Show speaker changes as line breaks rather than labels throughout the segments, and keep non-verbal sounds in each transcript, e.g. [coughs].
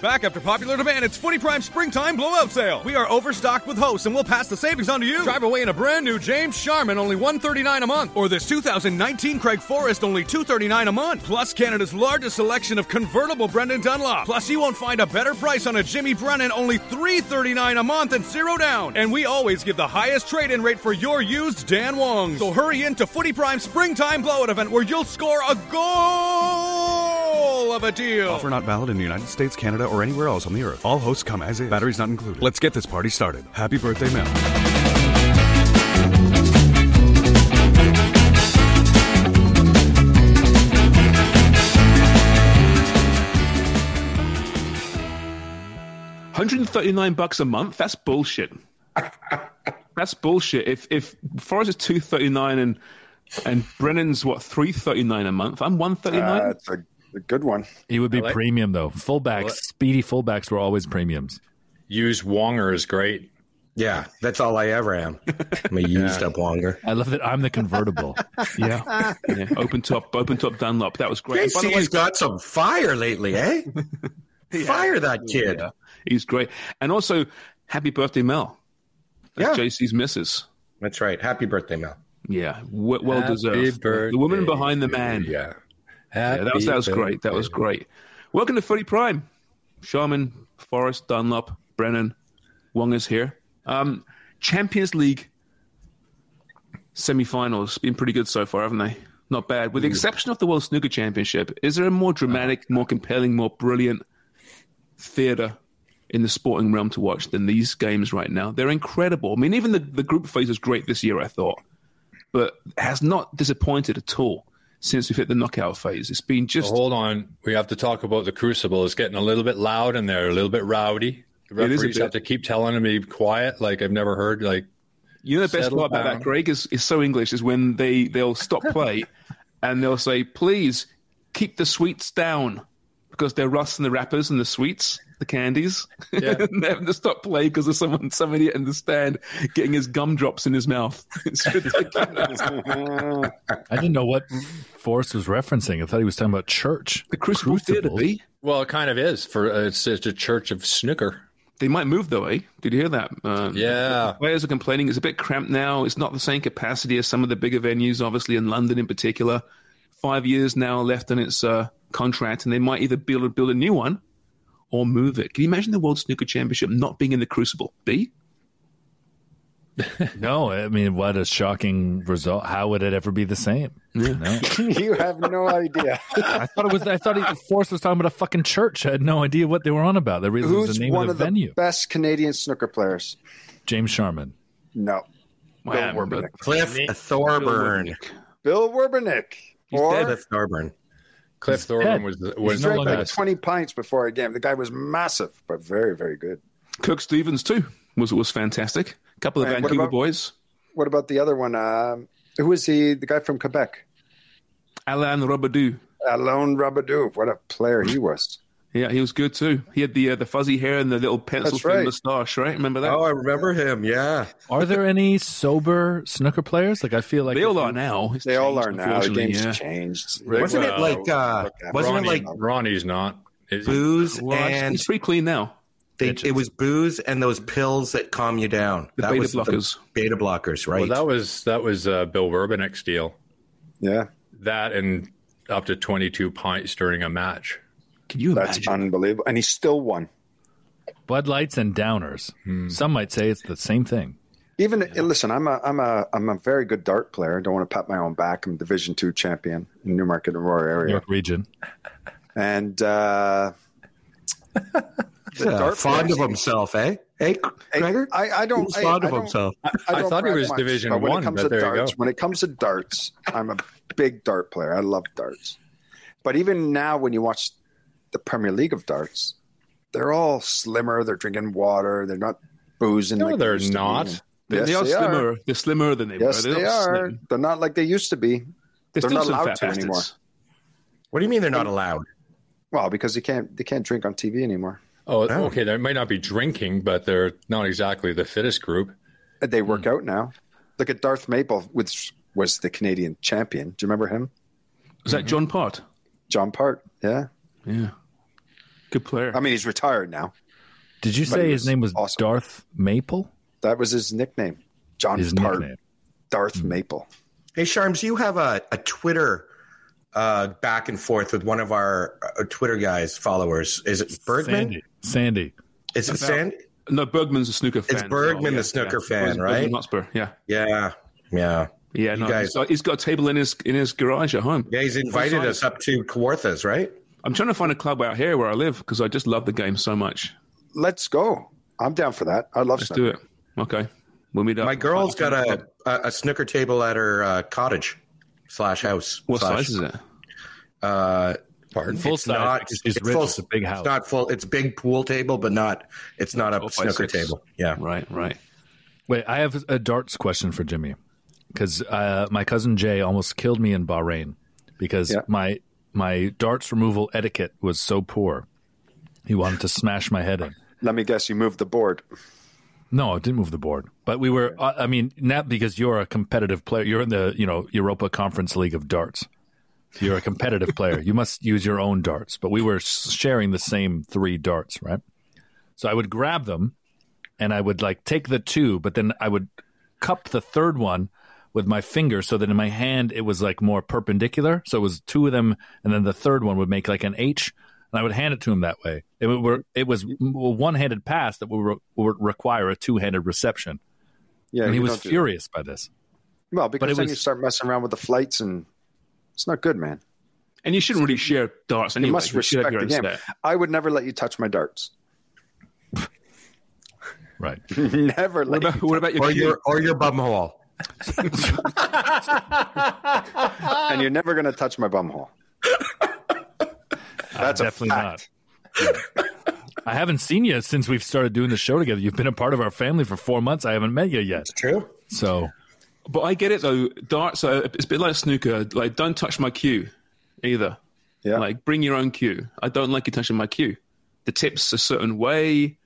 Back after popular demand, it's Footy Prime Springtime Blowout Sale. We are overstocked with hosts, and we'll pass the savings on to you. Drive away in a brand new James Sharman, only one thirty nine a month, or this 2019 Craig Forrest, only two thirty nine a month. Plus Canada's largest selection of convertible Brendan Dunlop. Plus, you won't find a better price on a Jimmy Brennan, only three thirty nine a month and zero down. And we always give the highest trade-in rate for your used Dan Wong. So hurry into Footy Prime Springtime Blowout event, where you'll score a goal of a deal.
Offer not valid in the United States, Canada, or anywhere else on the earth. All hosts come as is. Batteries not included. Let's get this party started. Happy birthday, Mel.
Hundred and thirty nine bucks a month. That's bullshit. [laughs] That's bullshit. If if Forrest is two thirty nine and and Brennan's what three thirty nine a month, I'm one thirty nine.
Uh, it's a, a good one.
He would be
like-
premium though. Fullbacks,
like-
speedy fullbacks were always premiums.
Use Wonger is great.
Yeah, that's all I ever am. I'm a [laughs] used up Wonger.
I love that I'm the convertible. [laughs]
Yeah, yeah. Open top, open top Dunlop. That was great. And by the way,
JC's got some fire lately, eh? [laughs] Fire that kid.
yeah, he's great. And also, happy birthday, Mel. That's
Yeah.
JC's missus.
That's right. Happy birthday, Mel.
Yeah, w- well deserved.
birthday
The woman behind the man.
Yeah.
Yeah, that was that was great. That was great. Welcome to Footy Prime. Sharman, Forrest, Dunlop, Brennan, Wong is here. Um, Champions League semi-finals been pretty good so far, haven't they? Not bad, with the exception of the World Snooker Championship. Is there a more dramatic, more compelling, more brilliant theatre in the sporting realm to watch than these games right now? They're incredible. I mean, even the, the group phase was great this year, I thought, but has not disappointed at all since we've hit the knockout phase. It's been just
Hold on. We have to talk about the Crucible. It's getting a little bit loud in there, a little bit rowdy. The referees
bit.
have to keep telling them to be quiet. Like I've never heard. Like
You know the best part about
down.
that, Craig, is, is so English is when they they'll stop play [laughs] and they'll say, "Please keep the sweets down," because they're rusting the wrappers and the sweets, the candies.
Yeah.
and [laughs] they have to stop play because of someone somebody in the stand getting his gumdrops in his mouth. [laughs] It's ridiculous. [laughs]
I didn't know what Forrest was referencing. I thought he was talking about church.
the Crucible Theatre.
Crucible.
eh?
well, it kind of is for uh, it's, it's a church of snooker.
They might move though, eh? Did you hear that? Um,
Yeah.
Players are complaining it's a bit cramped now. It's not the same capacity as some of the bigger venues, obviously in London in particular. Five years now left on its uh, contract, and they might either build build a new one or move it. Can you imagine the World Snooker Championship not being in the Crucible? B? [laughs]
No, I mean, what a shocking result. How would it ever be the same? No. [laughs]
you have no idea.
I thought it was. I thought he, Forrest was talking about a fucking church. I had no idea what they were on about. The reason was the name
one
of
of
the
the
venue.
best Canadian snooker players?
James Sharman.
No.
Wow,
Bill Werbeniuk.
Cliff Thorburn.
Bill Werbeniuk. or
Cliff Thorburn.
Cliff Thorburn
dead.
was
he
was
no
drank like 20 pints before a game. The guy was massive, but very, very good.
Kirk Stevens too was was fantastic. A couple of
And what
Vancouver
about-
boys.
What about the other one? Um, who is he? The guy from Quebec.
Alain Robidoux.
Alain Robidoux. What a player he was.
Yeah, he was good too. He had the uh, the fuzzy hair and the little pencil
That's
thin
right.
moustache, right? Remember that?
Oh, I remember him. Yeah.
Are there any sober snooker players? Like I feel like
they all are now. It's
They all are now. The game's
yeah.
changed.
Wasn't it like uh wasn't
Ronnie,
it like
Ronnie's not. Is he?
booze
Well,
and
it's pretty clean now.
they, it was booze and those pills that calm you down.
The
that
beta
was
blockers.
The beta blockers, right?
Well, that was that was uh, Bill Werbeniuk's deal.
Yeah,
That and up to twenty two pints during a match.
Can you
that's
imagine?
unbelievable. And he still won.
Bud Lights and Downers.
Hmm.
Some might say it's the same thing.
Even listen, I'm a I'm a I'm a very good dart player. I don't want to pat my own back. I'm Division two champion in Newmarket and Aurora area,
York region.
and uh, [laughs] the dart
fond of himself, eh? Hey,
Hey,
Gregor?
I, I don't.
He's
I,
fond
I
of
don't-
himself.
I,
I
don't
thought he was
much,
Division
but when
one,
it comes
but
to
there you
darts,
go.
when it comes to darts, I'm a big dart player. I love darts. But even now, when you watch the Premier League of darts, they're all slimmer. They're drinking water. They're not boozing.
No,
like they
they're
used to be.
not.
They,
Yes,
they are
they are.
slimmer. They're slimmer than they
Yes,
were.
they
not
are.
slim.
They're not like they used to be.
They're,
They're not allowed to
bastards.
anymore.
What do you mean they're not allowed?
Well, because they can't they can't drink on TV anymore.
Oh, okay. They might not be drinking, but they're not exactly the fittest group.
They work
Hmm.
out now. Look at Darth Maple, which was the Canadian champion. Do you remember him?
Is that John Part?
John Part. Yeah.
Yeah. Good player.
I mean, he's retired now.
Did you say his
was
name was
awesome.
Darth Maple?
That was his nickname. John
His
Part.
nickname.
Darth Maple.
Hey, Sharms, you have a, a Twitter uh, back and forth with one of our uh, Twitter guys, followers. Is it Bergman?
Sandy. Sandy.
Is it Sandy?
no, Bergman's a snooker fan.
It's Bergman,
well,
the snooker fan,
Bergman
right?
Hotspur. Yeah.
Yeah, yeah.
Yeah, no,
guys-
he's, got, he's got a table in his in his garage at home.
Yeah, he's invited us up to Kawarthas, right?
I'm trying to find a club out here where I live because I just love the game so much.
Let's go. I'm down for that. I love
Let's
snooker.
do it. Okay, we'll meet up.
My girl's got a, a, a snooker table at her uh, cottage slash house.
What
slash,
size is it?
Uh,
Full
it's
size.
not.
because
It's,
She's
full,
It's a big house.
It's not full. It's big pool table, but not. It's not a
Twelve
snooker table. Yeah.
Right, right.
Wait, I have a darts question for Jimmy because uh, my cousin Jay almost killed me in Bahrain because
Yeah.
my my darts removal etiquette was so poor. He wanted to smash my head in.
Let me guess. You moved the board.
No, I didn't move the board, but we were. I mean, not because you're a competitive player. You're in the you know Europa Conference League of darts. You're a competitive player. You must use your own darts. But we were sharing the same three darts, right? So I would grab them, and I would like take the two, but then I would cup the third one with my finger, so that in my hand it was like more perpendicular. So it was two of them, and then the third one would make like an H, and I would hand it to him that way. It were it was a one-handed pass that would, re- would require a two-handed reception,
Yeah.
and he was
don't do that.
furious by this.
Well, because
it
then
was-
you start messing around with the flights, and it's not good, man.
And you shouldn't really share darts anyway.
You must
You
respect
your
the game.
set.
I would never let you touch my darts.
Right. [laughs]
never
What about,
you.
what about your
Or your or your bum hole. [laughs]
and you're never going to touch my bum hole. Uh, That's a
definitely
fact.
not. I haven't seen you since we've started doing the show together. You've been a part of our family for four months. I haven't met you yet.
It's True.
So
But I get it though. Darts are it's a bit like snooker. Like, don't touch my cue either.
Yeah.
Like, bring your own cue. I don't like you touching my cue. The tip's a certain way.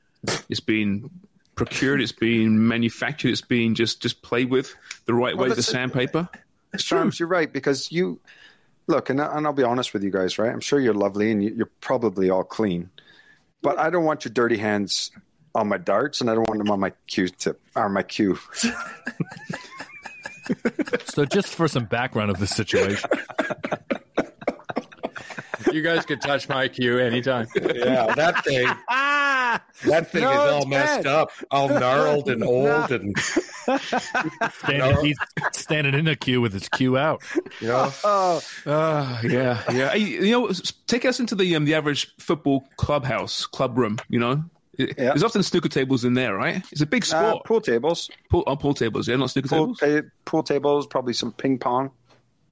It's been procured. It's been manufactured. It's been just just played with the right
Well,
way the sandpaper.
Sharms, um, you're right because you look, and, I- and I'll be honest with you guys, right? I'm sure you're lovely and you- you're probably all clean, but I don't want your dirty hands on my darts, and I don't want them on my cue tip or my cue.
so just for some background of the situation. [laughs]
You guys could touch my cue anytime.
Yeah, that thing. [laughs] that thing
No,
is all messed
bad.
up, all [laughs] gnarled and old, and [laughs]
Standing, he's standing in a queue with his queue out.
you know.
Oh,
Uh, yeah, yeah. You know, take us into the um, the average football clubhouse, club room. You know, It-
Yeah.
there's often snooker tables in there, right? It's a big
uh,
sport.
pool tables,
pool, oh, pool tables, yeah, not snooker
pool,
tables.
ta- pool tables, probably some ping pong.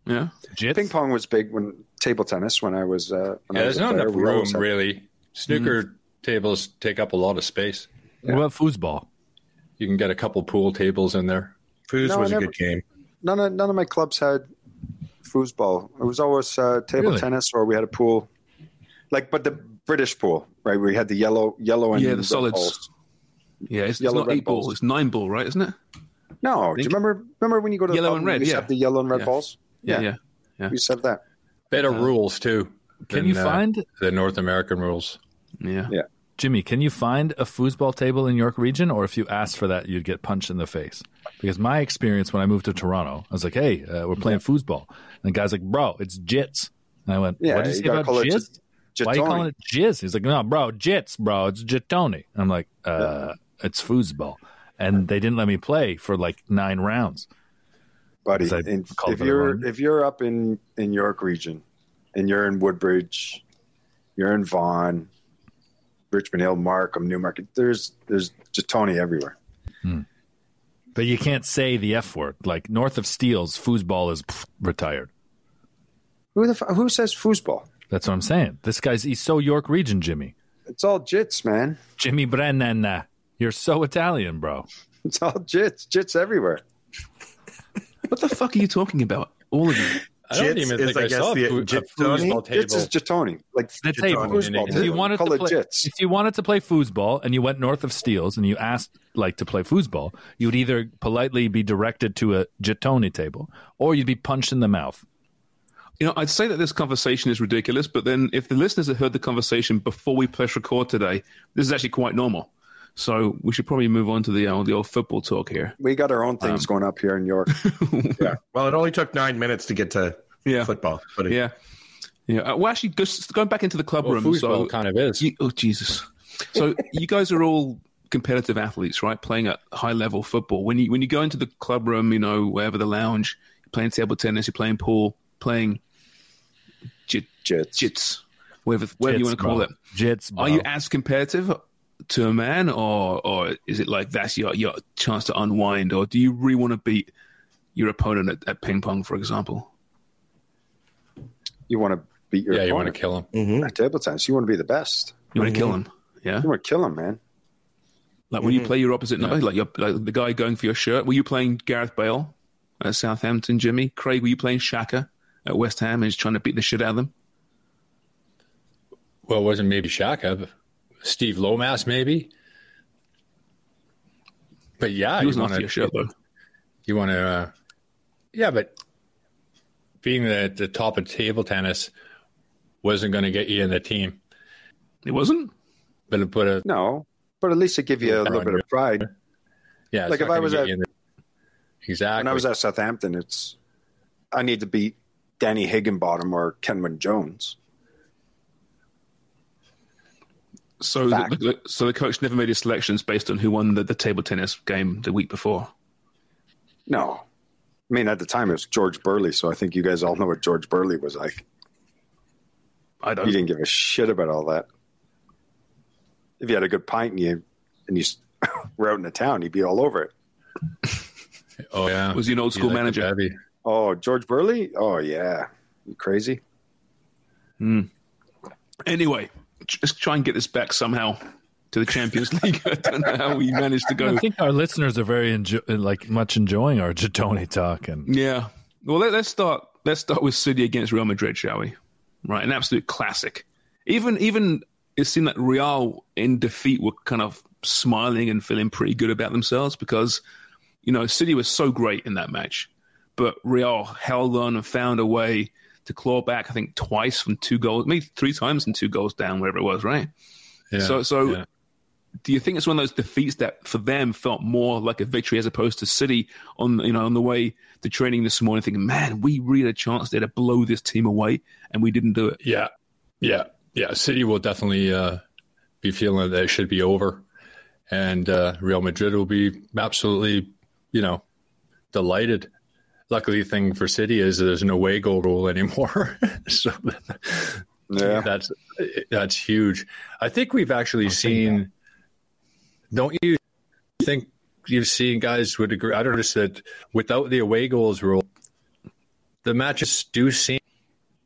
Yeah,
Jits?
Ping pong was big when table tennis when I was. Uh, when
Yeah,
I was
there's not
player.
enough
We
room,
always had-
really. Snooker tables take up a lot of space.
What about foosball?
You can get a couple pool tables in there.
Foos
No,
was a
never-
good game.
None of none of my clubs had foosball. It was always uh, table
Really?
tennis, or we had a pool, like but the British pool, right? We had the yellow, yellow and
Yeah, the solids.
balls.
yeah. It's, it's not
red
eight ball;
balls.
it's nine ball, right? Isn't it?
No, do you remember? Remember when you go to the
Yellow
pub
and red,
We used to
yeah.
have the yellow and red
Yeah.
balls.
Yeah,
Yeah.
yeah.
We used to have that.
Better rules too.
Can
than,
you
uh,
find
the North American rules?
yeah.
Yeah.
Jimmy? Can you find a foosball table in York Region, or if you asked for that, you'd get punched in the face? Because my experience when I moved to Toronto, I was like, "Hey, uh, we're playing foosball," and the guy's like, "Bro, it's jits." And I went,
Yeah,
"What did you
you
say
gotta
about
call it
jizz?
jit-
Why are you calling it jizz?" He's like, "No, bro, jits, bro, it's jitoni." I'm like, uh, "It's foosball," and they didn't let me play for like nine rounds.
Buddy. In- if you're if you're up in in York region, and you're in Woodbridge, you're in Vaughan, Richmond Hill, Markham, Newmarket. There's there's Jatoni everywhere.
But you can't say the F word. Like north of Steeles, foosball is pff, retired.
Who the f- who says foosball?
That's what I'm saying. This guy's he's so York region, Jimmy.
It's all jits, man.
Jimmy Brennan, uh, you're so Italian, bro.
It's all jits, jits everywhere.
What the fuck are you talking about? All of you.
I don't
Jits
even
is,
think
I
I,
guess,
saw
the-
a foo- a
Jitoni?
foosball
Jits is
table.
Jatoni. Like
The table.
Jitoni.
If you
Foosball.
wanted
Call
to
it
play,
jits.
if you wanted to play foosball and you went north of Steeles and you asked like to play foosball, you would either politely be directed to a Jitoni table or you'd be punched in the mouth.
You know, I'd say that this conversation is ridiculous, but then if the listeners had heard the conversation before we press record today, this is actually quite normal. So we should probably move on to the uh, the old football talk here.
we got our own things going up here in York. [laughs]
Yeah. Well, it only took nine minutes to get to
Yeah.
football. But it,
Yeah, yeah. Uh, well, actually, just going back into the club
Well,
room. So,
kind of is.
you, oh Jesus! So [laughs] you guys are all competitive athletes, right? Playing at high level football. When you when you go into the club room, you know, wherever the lounge, you're playing table tennis, you're playing pool, playing jit,
Jits.
jits, whatever, whatever you
Jits,
want to call
bro.
it.
Jits, bro.
Are you as competitive to a man, or or is it like that's your your chance to unwind, or do you really want to beat your opponent at, at ping pong, for example?
You want to beat your
yeah, you want to kill him. mm-hmm.
At table tennis. You want to be the best.
You want to kill him, yeah.
You want to kill him, man.
Like when you play your opposite number, like, you're, like the guy going for your shirt. Were you playing Gareth Bale at Southampton, Jimmy? Craig, were you playing Shaka at West Ham and just trying to beat the shit out of them?
Well, it wasn't maybe Shaka, but Steve Lomas maybe. But yeah,
He
you
wasn't
want
after your shirt though.
You want to, uh, yeah, but being the the top of table tennis wasn't going to get you in the team.
It wasn't.
But it put a
No, but at least it give you a little bit
you.
of pride.
yeah.
Like if I was at-
you in the- exactly.
When I was at Southampton, it's I need to beat Danny Higginbotham or Kenwyne Jones.
So, the, the- so the coach never made his selections based on who won the, the table tennis game the week before.
No, I mean at the time it was George Burley, so I think you guys all know what George Burley was like.
I don't.
He didn't give a shit about all that. If you had a good pint and you and you [laughs] were out in the town, he'd be all over it. [laughs]
oh yeah,
Was he an old school
liked
manager?
Oh, George Burley? Oh yeah, you crazy? Hmm.
Anyway, just try and get this back somehow to the Champions [laughs] League. I don't know how we managed to go.
I think our listeners are very enjo- like much enjoying our Jatoni talk and
Yeah. Well, let, let's start. Let's start with City against Real Madrid, shall we? Right, an absolute classic. Even even it seemed like Real in defeat were kind of smiling and feeling pretty good about themselves because you know City was so great in that match, but Real held on and found a way to claw back. I think twice from two goals, maybe three times and two goals down, wherever it was. Right.
Yeah,
So so
yeah.
do you think it's one of those defeats that for them felt more like a victory as opposed to City on you know on the way to training this morning thinking, man, we really had a chance there to blow this team away and we didn't do it.
Yeah, yeah, yeah. City will definitely uh, be feeling that it should be over, and uh, Real Madrid will be absolutely, you know, delighted. Luckily, the thing for City is there's no away goal rule anymore, [laughs] so
Yeah.
that's that's huge. I think we've actually seen. Don't you think you've seen guys would agree? I don't know that without the away goals rule, the matches do seem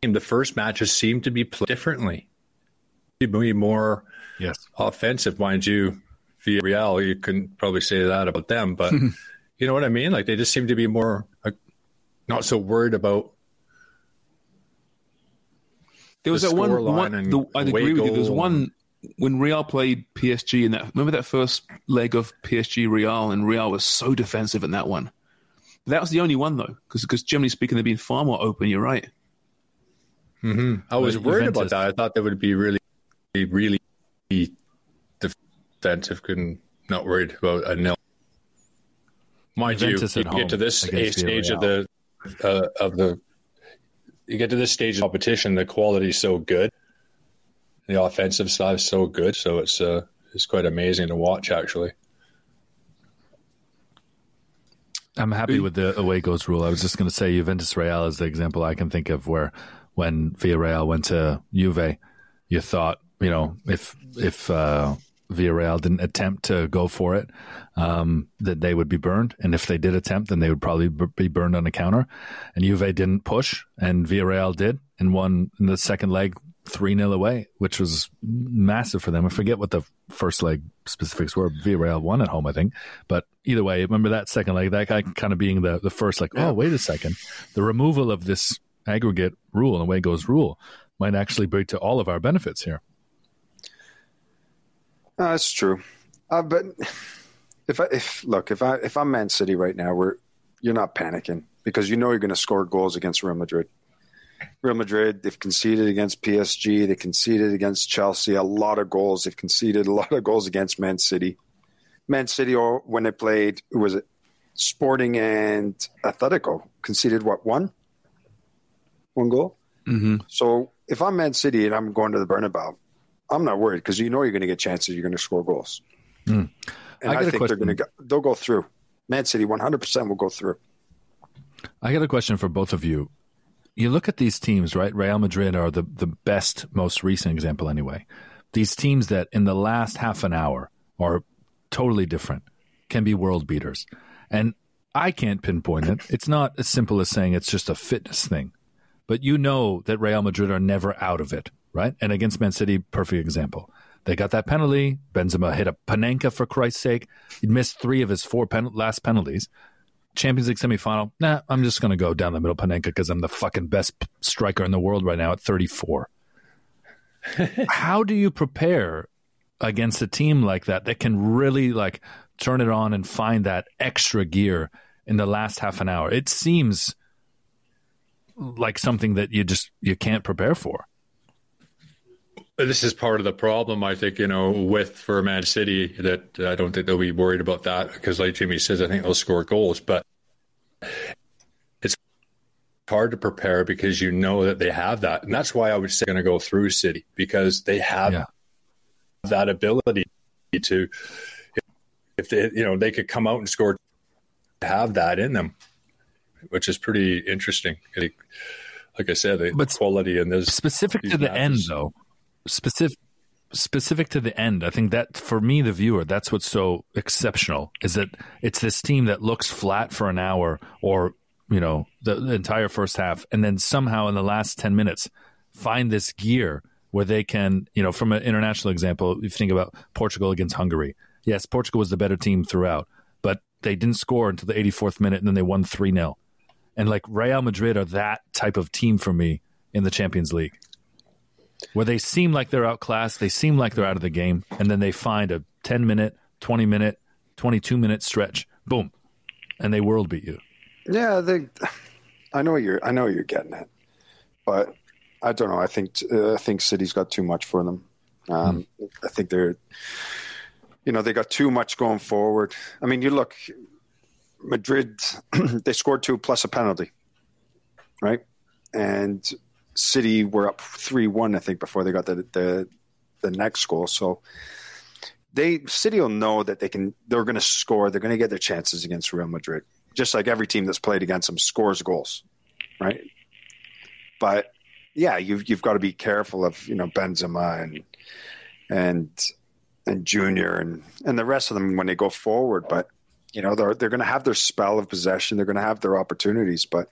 the first matches seem to be played differently. Be more
yes.
offensive, mind you. Villarreal, you can probably say that about them, but [laughs] you know what I mean. Like they just seem to be more like, not so worried about
There was
The
that one, one
and
the, I'd agree with you. There was one when Real played PSG in that. Remember that first leg of PSG Real, and Real was so defensive in that one. That was the only one though, because because generally speaking, they've been far more open. You're right. Mm-hmm.
I was
But
worried
Juventus-
about that. I thought they would be really, really defensive. Couldn't not worried about a nil. Mind
Juventus
you,
at
you
home
get to this
against
stage of the uh, of the you get to this stage of competition. The quality is so good. The offensive side is so good. So it's uh, it's quite amazing to watch. Actually,
I'm happy with the away goals rule. I was just going to say Juventus Real is the example I can think of where when Villarreal went to Juve, you thought, you know, if if uh, Villarreal didn't attempt to go for it, um, that they would be burned. And if they did attempt, then they would probably b- be burned on a counter. And Juve didn't push, and Villarreal did, and won in the second leg 3 0 away, which was massive for them. I forget what the first leg specifics were. Villarreal won at home, I think. But either way, remember that second leg, that guy kind of being the, the first, like, oh, wait a second. The removal of this aggregate rule and away goes rule might actually bring to all of our benefits here.
No, that's true. Uh, but if I, if look, if I if I'm Man City right now, we're you're not panicking because you know you're going to score goals against Real Madrid. Real Madrid, they've conceded against PSG, they conceded against Chelsea, a lot of goals. They've conceded a lot of goals against Man City. Man City, or when they played, was it Sporting and Atletico, conceded what one, one goal.
Mm-hmm.
So if I'm Man City and I'm going to the Bernabeu, I'm not worried because you know you're going to get chances. You're going to score goals,
Mm.
and
I
I, think they're going to go, they'll go through. Man City 100 percent will go through.
I got a question for both of you. You look at these teams, right? Real Madrid are the, the best, most recent example, anyway. These teams that in the last half an hour are totally different, can be world beaters. And I can't pinpoint it. It's not as simple as saying it's just a fitness thing. But you know that Real Madrid are never out of it, right? And against Man City, perfect example. They got that penalty. Benzema hit a Panenka for Christ's sake. He missed three of his four pen- last penalties. Champions League semifinal. Nah, I'm just going to go down the middle Panenka because I'm the fucking best striker in the world right now at 34. [laughs] How do you prepare against a team like that that can really like turn it on and find that extra gear in the last half an hour? It seems like something that you just you can't prepare for.
This is part of the problem, I think, you know, with for Man City that I don't think they'll be worried about that because, like Jimmy says, I think they'll score goals, but it's hard to prepare because you know that they have that, and that's why I would say going to go through City because they have
Yeah.
that ability to, if they, you know, they could come out and score, have that in them, which is pretty interesting. Like, like I said, the
But
quality and this
specific to the end though specific specific to the end i think that for me the viewer that's what's so exceptional is that it's this team that looks flat for an hour or you know the, the entire first half and then somehow in the last 10 minutes find this gear where they can you know from an international example if you think about portugal against hungary. Yes portugal was the better team throughout but they didn't score until the 84th minute and then they won 3-0 and like real madrid are that type of team for me in the champions league where they seem like they're outclassed, they seem like they're out of the game, and then they find a 10 minute, 20 minute, 22 minute stretch, boom, and they world beat you.
Yeah, they. I know you're. I know you're getting it, but I don't know. I think uh, I think City's got too much for them. Um, I think they're, you know, they got too much going forward. I mean, you look, Madrid, [clears throat] they scored two plus a penalty, right? And City were up three one, I think, before they got the the the next goal. So they City will know that they can. They're going to score. They're going to get their chances against Real Madrid, just like every team that's played against them scores goals, right? But yeah, you've you've got to be careful of you know Benzema and and and Junior and and the rest of them when they go forward. But you know they're they're going to have their spell of possession. They're going to have their opportunities, but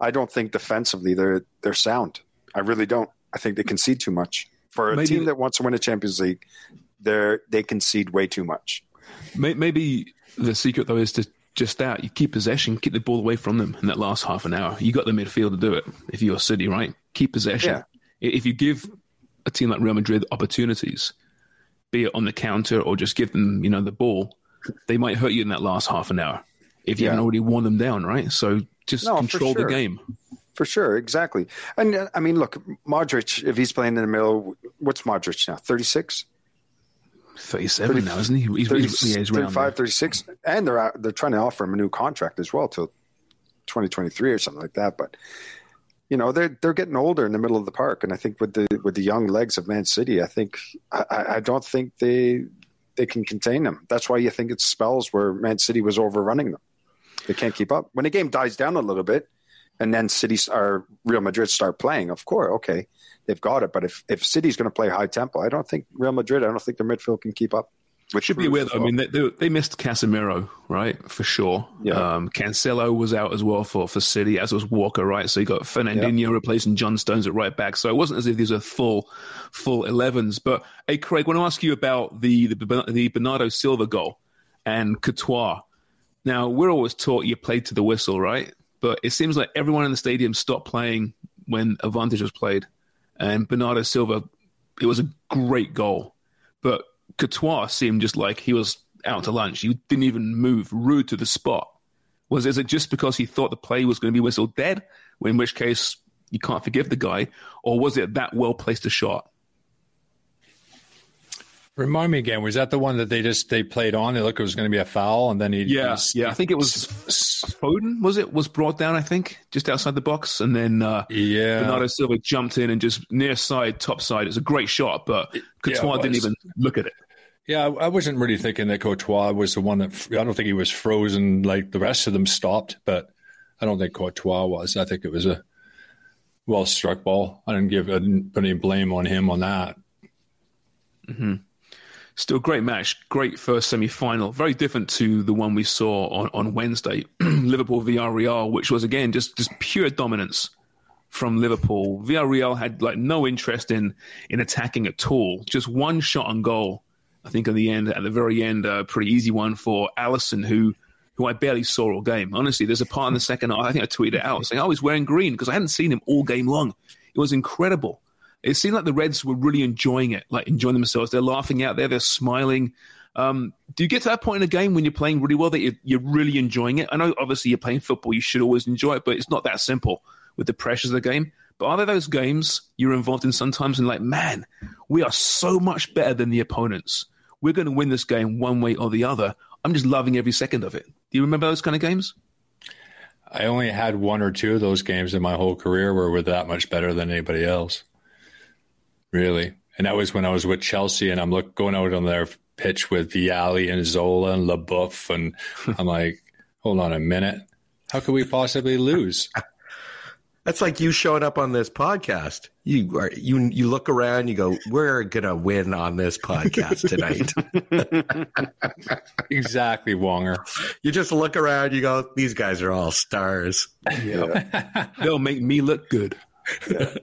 I don't think defensively they're they're sound. I really don't. I think they concede too much for a
Maybe-
team that wants to win a Champions League. They're they concede way too much.
May- Maybe the secret though is to just that you keep possession, keep the ball away from them in that last half an hour. You got the midfield to do it. If you're City, right? Keep possession.
Yeah.
If you give a team like Real Madrid opportunities, be it on the counter or just give them, you know, the ball, they might hurt you in that last half an hour if you
Yeah.
haven't already worn them down, right? So just
No,
control the game.
For sure, exactly. And uh, I mean, look, Modric, if he's playing in the middle, what's Modric now? 36?
37 now, isn't he? He's,
30,
he's, yeah, he's around
35, 36. And they're out, they're trying to offer him a new contract as well till 2023 or something like that. But you know, they're they're getting older in the middle of the park, and I think with the with the young legs of Man City, I think I, I I don't think they they can contain them. That's why you think it's spells where Man City was overrunning them. They can't keep up. When the game dies down a little bit, and then City or Real Madrid start playing, of course, okay, they've got it. But if if City's going to play high tempo, I don't think Real Madrid. I don't think their midfield can keep up.
Which should be weird. I mean, they, they, missed Casemiro, right, for sure.
Yeah.
Um, Cancelo was out as well for, for City, as was Walker, right. So you got Fernandinho yeah. replacing John Stones at right back. So it wasn't as if these are full full 11s. But hey, Craig, I want to ask you about the the, the Bernardo Silva goal and Courtois. Now we're always taught you played to the whistle, right? But it seems like everyone in the stadium stopped playing when Advantage was played, and Bernardo Silva. It was a great goal, but Courtois seemed just like he was out to lunch. He didn't even move, rude to the spot. Was is it just because he thought the play was going to be whistled dead, in which case you can't forgive the guy, or was it that well placed a shot?
Remind me again. Was that the one that they just they played on? They looked it was going to be a foul, and then he
yeah yeah. I think it was Foden. Was it was brought down? I think just outside the box, and then uh,
yeah,
Bernardo Silva jumped in and just near side, top side. It's a great shot, but Courtois yeah, didn't even look at it.
Yeah, I wasn't really thinking that Courtois was the one that I don't think he was frozen like the rest of them stopped, but I don't think Courtois was. I think it was a well struck ball. I didn't give I didn't put any blame on him on that.
Mm-hmm. Still a great match, great first semi final. Very different to the one we saw on, on Wednesday, [clears throat] Liverpool Villarreal, which was again just, just pure dominance from Liverpool. Villarreal had like no interest in in attacking at all. Just one shot on goal. I think at the end, at the very end, a pretty easy one for Alisson, who who I barely saw all game. Honestly, there's a part in the second. I think I tweeted it out saying, "Oh, he's wearing green" because I hadn't seen him all game long. It was incredible it seemed like the Reds were really enjoying it, like enjoying themselves. They're laughing out there, they're smiling. Um, do you get to that point in a game when you're playing really well that you're, you're, really enjoying it? I know obviously you're playing football, you should always enjoy it, but it's not that simple with the pressures of the game. But are there those games you're involved in sometimes and like, man, we are so much better than the opponents. We're going to win this game one way or the other. I'm just loving every second of it. Do you remember those kind of games?
I only had one or two of those games in my whole career where we're that much better than anybody else. Really, and that was when I was with Chelsea, and I'm look going out on their pitch with Vialli and Zola and LeBoeuf, and [laughs] I'm like, hold on a minute, how could we possibly lose? [laughs]
That's like you showing up on this podcast. You are you you look around, you go, "We're gonna win on this podcast tonight." [laughs]
exactly, Wonger.
You just look around, you go, "These guys are all stars."
Yeah. They'll make me look good.
Yeah.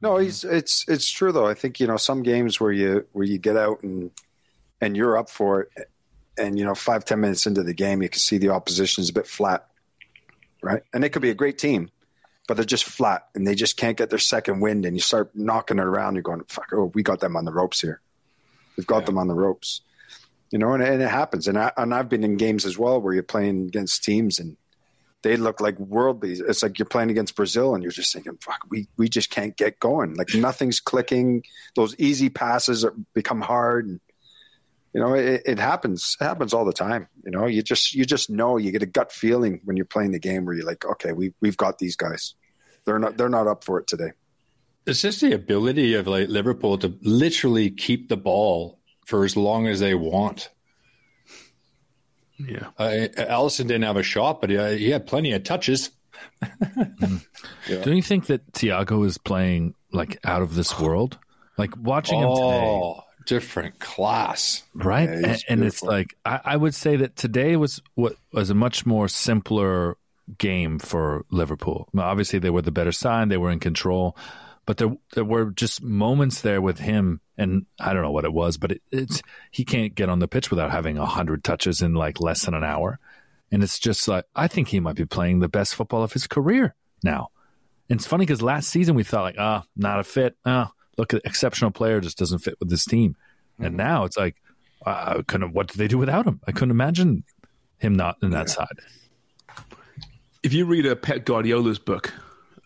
No, he's it's it's true though. I think you know some games where you where you get out and and you're up for it, and you know five ten minutes into the game, you can see the opposition is a bit flat, right? And it could be a great team, but they're just flat and they just can't get their second wind. And you start knocking it around. You're going, "Fuck! Oh, we got them on the ropes here. We've got yeah. them on the ropes." You know, and, and it happens. And I, and I've been in games as well where you're playing against teams and they look like worldly. It's like you're playing against Brazil and you're just thinking, fuck, we, we just can't get going. Like nothing's clicking. Those easy passes are, become hard. And, you know, it, it, happens. It happens all the time. You know, you just, you just know, you get a gut feeling when you're playing the game where you're like, okay, we, we've got these guys. They're not, they're not up for it today.
It's just the ability of like Liverpool to literally keep the ball for as long as they want.
Yeah.
Uh, Alisson didn't have a shot, but he, uh, he had plenty of touches.
mm. [laughs] yeah. Don't you think that Thiago is playing like out of this world? Like watching him today.
oh, different class,
right? Yeah, and, and, it's like I, I, would say that today was what was a much more simpler game for Liverpool. obviously, they were the better side; they were in control, but there there were just moments there with him and I don't know what it was, but it, it's he can't get on the pitch without having a hundred touches in like less than an hour, and it's just like I think he might be playing the best football of his career now. And it's funny because last season we thought like, ah, oh, not a fit. Oh, look, at exceptional player just doesn't fit with this team, mm-hmm. and now it's like, I couldn't. What did they do without him? I couldn't imagine him not in that yeah. side.
If you read a Pep Guardiola's book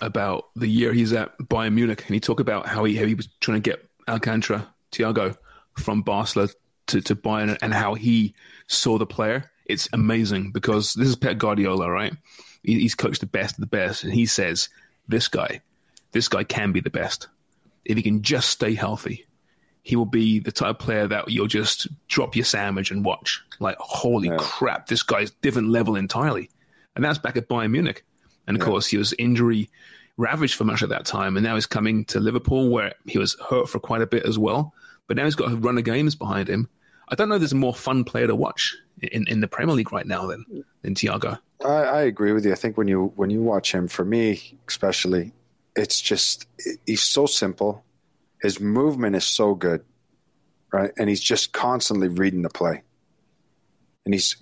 about the year he's at Bayern Munich, and he talk about how he how he was trying to get Alcantara, Thiago, from Barcelona to, to Bayern and how he saw the player. It's amazing because this is Pep Guardiola, right? He's coached the best of the best, and he says, "This guy, this guy can be the best if he can just stay healthy. He will be the type of player that you'll just drop your sandwich and watch. Like, holy yeah. crap, this guy's different level entirely." and that's back at Bayern Munich. And of course, he was injury ravaged for much of that time, and now he's coming to Liverpool, where he was hurt for quite a bit as well. But now he's got a run of games behind him. I don't know. There's a more fun player to watch in, in the Premier League right now than than Thiago.
I, I agree with you. I think when you when you watch him, for me especially, it's just he's so simple. His movement is so good, right? And he's just constantly reading the play, and he's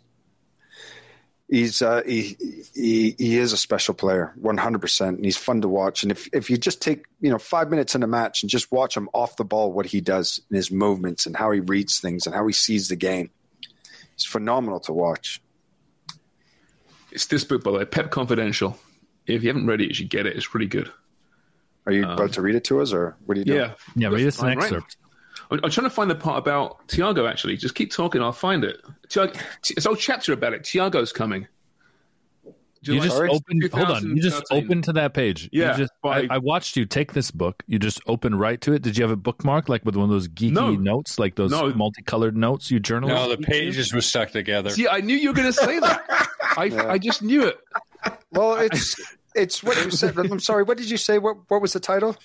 he's uh, he, he he is a special player, one hundred percent, and he's fun to watch. And if if you just take you know five minutes in a match and just watch him off the ball, what he does and his movements and how he reads things and how he sees the game, it's phenomenal to watch.
It's this book, by the way, Pep Confidential. If you haven't read it, you should get it. It's really good.
Are you about to read it to us, or what are you doing?
Yeah,
Yeah, read us an
Fine, right.
Excerpt.
I'm, I'm trying to find the part about Thiago. Actually, just keep talking. I'll find it. Thiago, it's a whole chapter about it. Thiago's coming.
You just opened. Hold on. You just
2013.
opened to that page.
Yeah,
You just,
by-
I, I watched you take this book. You just opened right to it. Did you have it bookmarked, like with one of those geeky
No.
notes, like those
No.
multicolored notes you journal?
No, the pages were stuck together.
See, I knew you were going to say that. [laughs] I, I just knew it.
Well, it's it's what you said. I'm sorry. What did you say? What what was the title?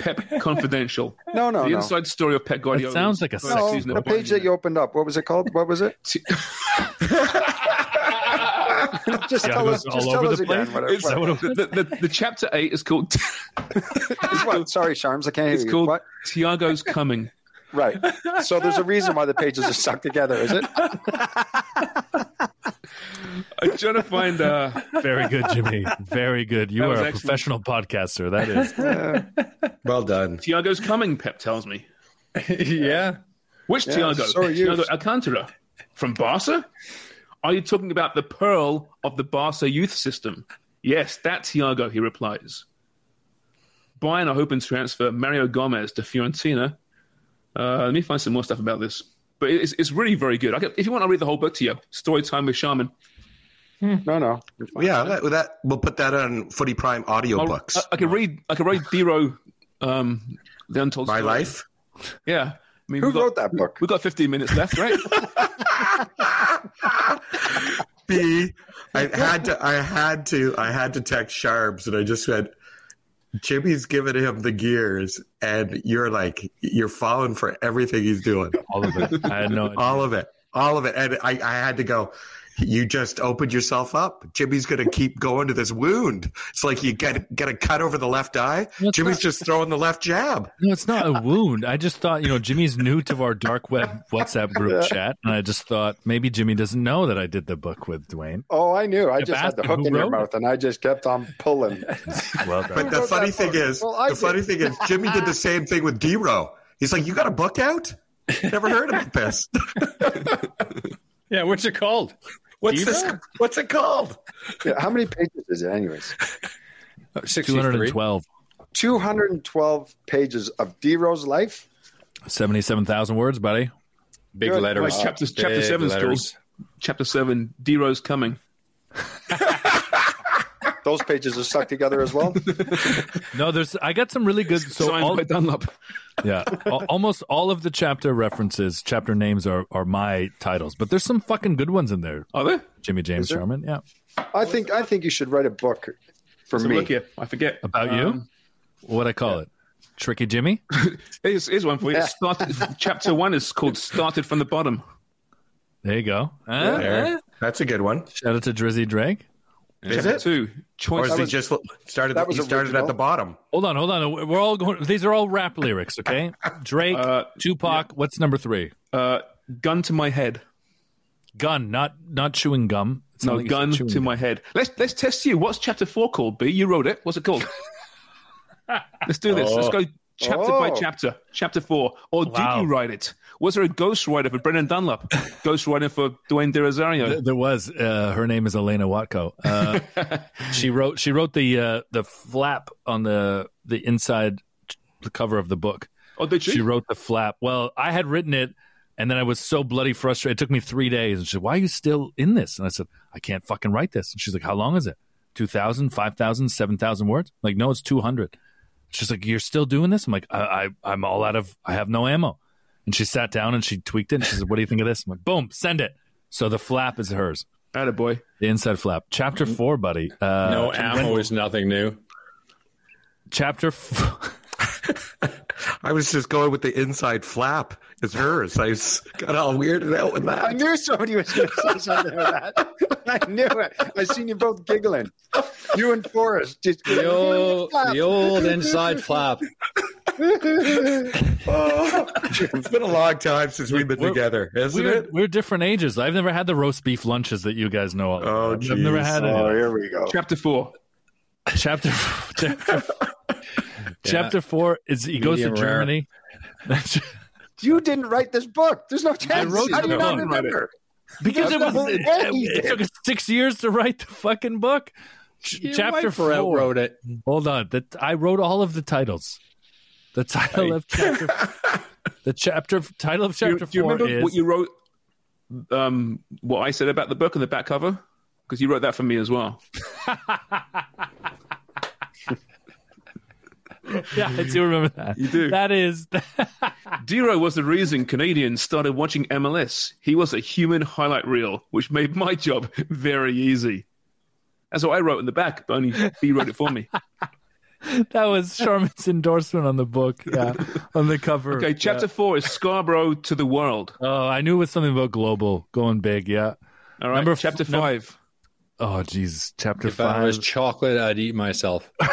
Pep Confidential. [laughs]
No, no,
the
no.
inside story of Pep Guardiola.
It sounds like a
First
No,
season
the page
Bayern
that you opened up. What was it called? What was it? [laughs] [laughs] just tell
Thiago's
us.
all
Just
over
tell us
the
again.
place?
Whatever,
It's-
whatever.
the, the, the, the chapter eight is called.
It's what? Sorry, Sharms. I can't hear
It's
you.
called
What?
Thiago's coming.
Right. So there's a reason why the pages are stuck together, is it? [laughs]
I'm trying to find. Uh,
Very good, Jimmy. Very good. You
That
are
was
a
excellent.
professional podcaster. That is. [laughs]
Well done.
Thiago's coming. Pep tells me. [laughs]
yeah.
Which
Yeah,
Thiago?
so are you.
Thiago Alcantara from Barca? Are you talking about the pearl of the Barca youth system? Yes, that Thiago, he replies. Bayern are hoping to transfer Mario Gomez to Fiorentina. Uh, let me find some more stuff about this. But it's, it's really very good. I can, if you want, I'll read the whole book to you. Story time with Sharman.
No, no.
Yeah, that, that we'll put that on Footy Prime audiobooks.
I, I can read. I can read DeRo, um, the Untold
My
Story.
life.
Yeah. I mean,
Who
got-
wrote that book?
We've got 15 minutes left, right? [laughs]
B. I had to. I had to. I had to text Sharms, and I just said, "Jimmy's giving him the gears, and you're like, you're falling for everything he's doing,
All of it. I had no [laughs] idea.
all of it, all of it." And I, I had to go. You just opened yourself up. Jimmy's going to keep going to this wound. It's like you get get a cut over the left eye.
No,
Jimmy's
not.
just throwing the left jab.
No, it's not a wound. I just thought, you know, Jimmy's new to our dark web WhatsApp group chat, and I just thought maybe Jimmy doesn't know that I did the book with Dwayne.
Oh, I knew. I
If
just had the hook in your
wrote
mouth, and I just kept on pulling. [laughs]
Well done.
But the funny thing
book?
is,
Well, I
the funny thing is, Jimmy did the same thing with DeRo. He's like, "You got a book out? Never heard about this. [laughs]
Yeah, what's it called? [laughs]
What's this? [laughs] What's it called?"
Yeah, how many pages is it, anyways? [laughs]
212.
212 pages of DeRo's life.
77,000 words, buddy.
Big
Good.
letters.
Like chapter, chapter
Big
7
letters.
Chapter 7, DeRo's coming. [laughs]
Those pages are stuck together as well. [laughs]
No, there's. I got some really good. So
Signed
all,
by Dunlop.
yeah, almost all of the chapter references, chapter names are are my titles, but there's some fucking good ones in there.
Are there?
Jimmy James
there?
Sharman, yeah.
I think I think you should write a book for
So
me.
look here. I forget.
About you,
Um,
what I call it, Tricky Jimmy. [laughs]
Here's, here's one for you. Started, chapter 1 is called Started from the Bottom.
There you go. Huh?
There. That's a good one.
Shout out to Drizzy Drake.
Is
chapter
it?
2,
Or
Choice.
is he
was-
just started?
that was
he started
original.
at the bottom.
Hold on, hold on. We're all going. These are all rap lyrics, okay? [laughs] Drake,
Uh,
Tupac. What's number three?
uh, gun to my head.
Gun, not not chewing gum. It's not
No, gun to
gum.
my head. Let's let's test you. What's chapter 4 called, B? You wrote it. What's it called? [laughs] let's do this. Let's go chapter by
Oh.
chapter. Chapter 4. Or
Wow.
did you write it? Was there a ghostwriter for Brendan Dunlop? [laughs] ghostwriter for Dwayne De Rosario?
Th- There was. Uh, her name is Elena Watko. Uh, [laughs] she wrote. She wrote the uh, the flap on the the inside the cover of the book.
Oh, did she?
She wrote the flap. Well, I had written it, and then I was so bloody frustrated. It took me three days. And she said, "Why are you still in this?" And I said, "I can't fucking write this." And she's like, "How long is it? 2,000, 5,000, 7,000 words?" I'm like, no, it's two hundred. She's like, "You're still doing this?" I'm like, I, "I I'm all out of. I have no ammo." And she sat down and she tweaked it. And she said, "What do you think of this?" I'm like, "Boom, send it." So the flap is hers.
Attaboy.
The inside flap. Chapter four, buddy. Uh,
no ammo is nothing new.
Chapter. F- [laughs]
I was just going with the inside flap. It's hers. I s- got all weirded out with that.
I
that.
knew somebody was going to say something about that. I knew it. I seen you both giggling. You and Forrest just
The old, the old inside flap. [laughs]
It's been a long time since we've been
We're-
together, isn't
we're,
it?
we're different ages. I've never had the roast beef lunches that you guys know. Of.
Oh,
I've, I've never
geez.
had
Oh, here we go.
Chapter four.
Chapter [laughs] chapter, chapter four is he goes to
rare.
Germany.
You didn't write this book. There's no chance.
I wrote
How do you
the
not
book.
remember?
because it was
the
it, it took us six years to write the fucking book. Ch- chapter
wife
four.
wrote it.
Hold on, that I wrote all of the titles. The title of chapter, [laughs] the chapter title of
Do you,
chapter
do you
four
remember
is
what you wrote? Um, what I said about the book and the back cover? Because you wrote that for me as well. [laughs]
yeah, I do remember that.
You do.
That is [laughs]
DeRo was the reason Canadians started watching MLS. He was a human highlight reel, which made my job very easy. That's what I wrote in the back, but only he wrote it for me. [laughs]
that was Sharman's endorsement on the book. Yeah, on the cover.
Okay, chapter four is Scarborough to the world.
Oh, I knew it was something about global going big. Yeah.
All right,
Number
chapter
num-
five.
Oh, Jesus. Chapter
If I was chocolate, I'd eat myself. [laughs]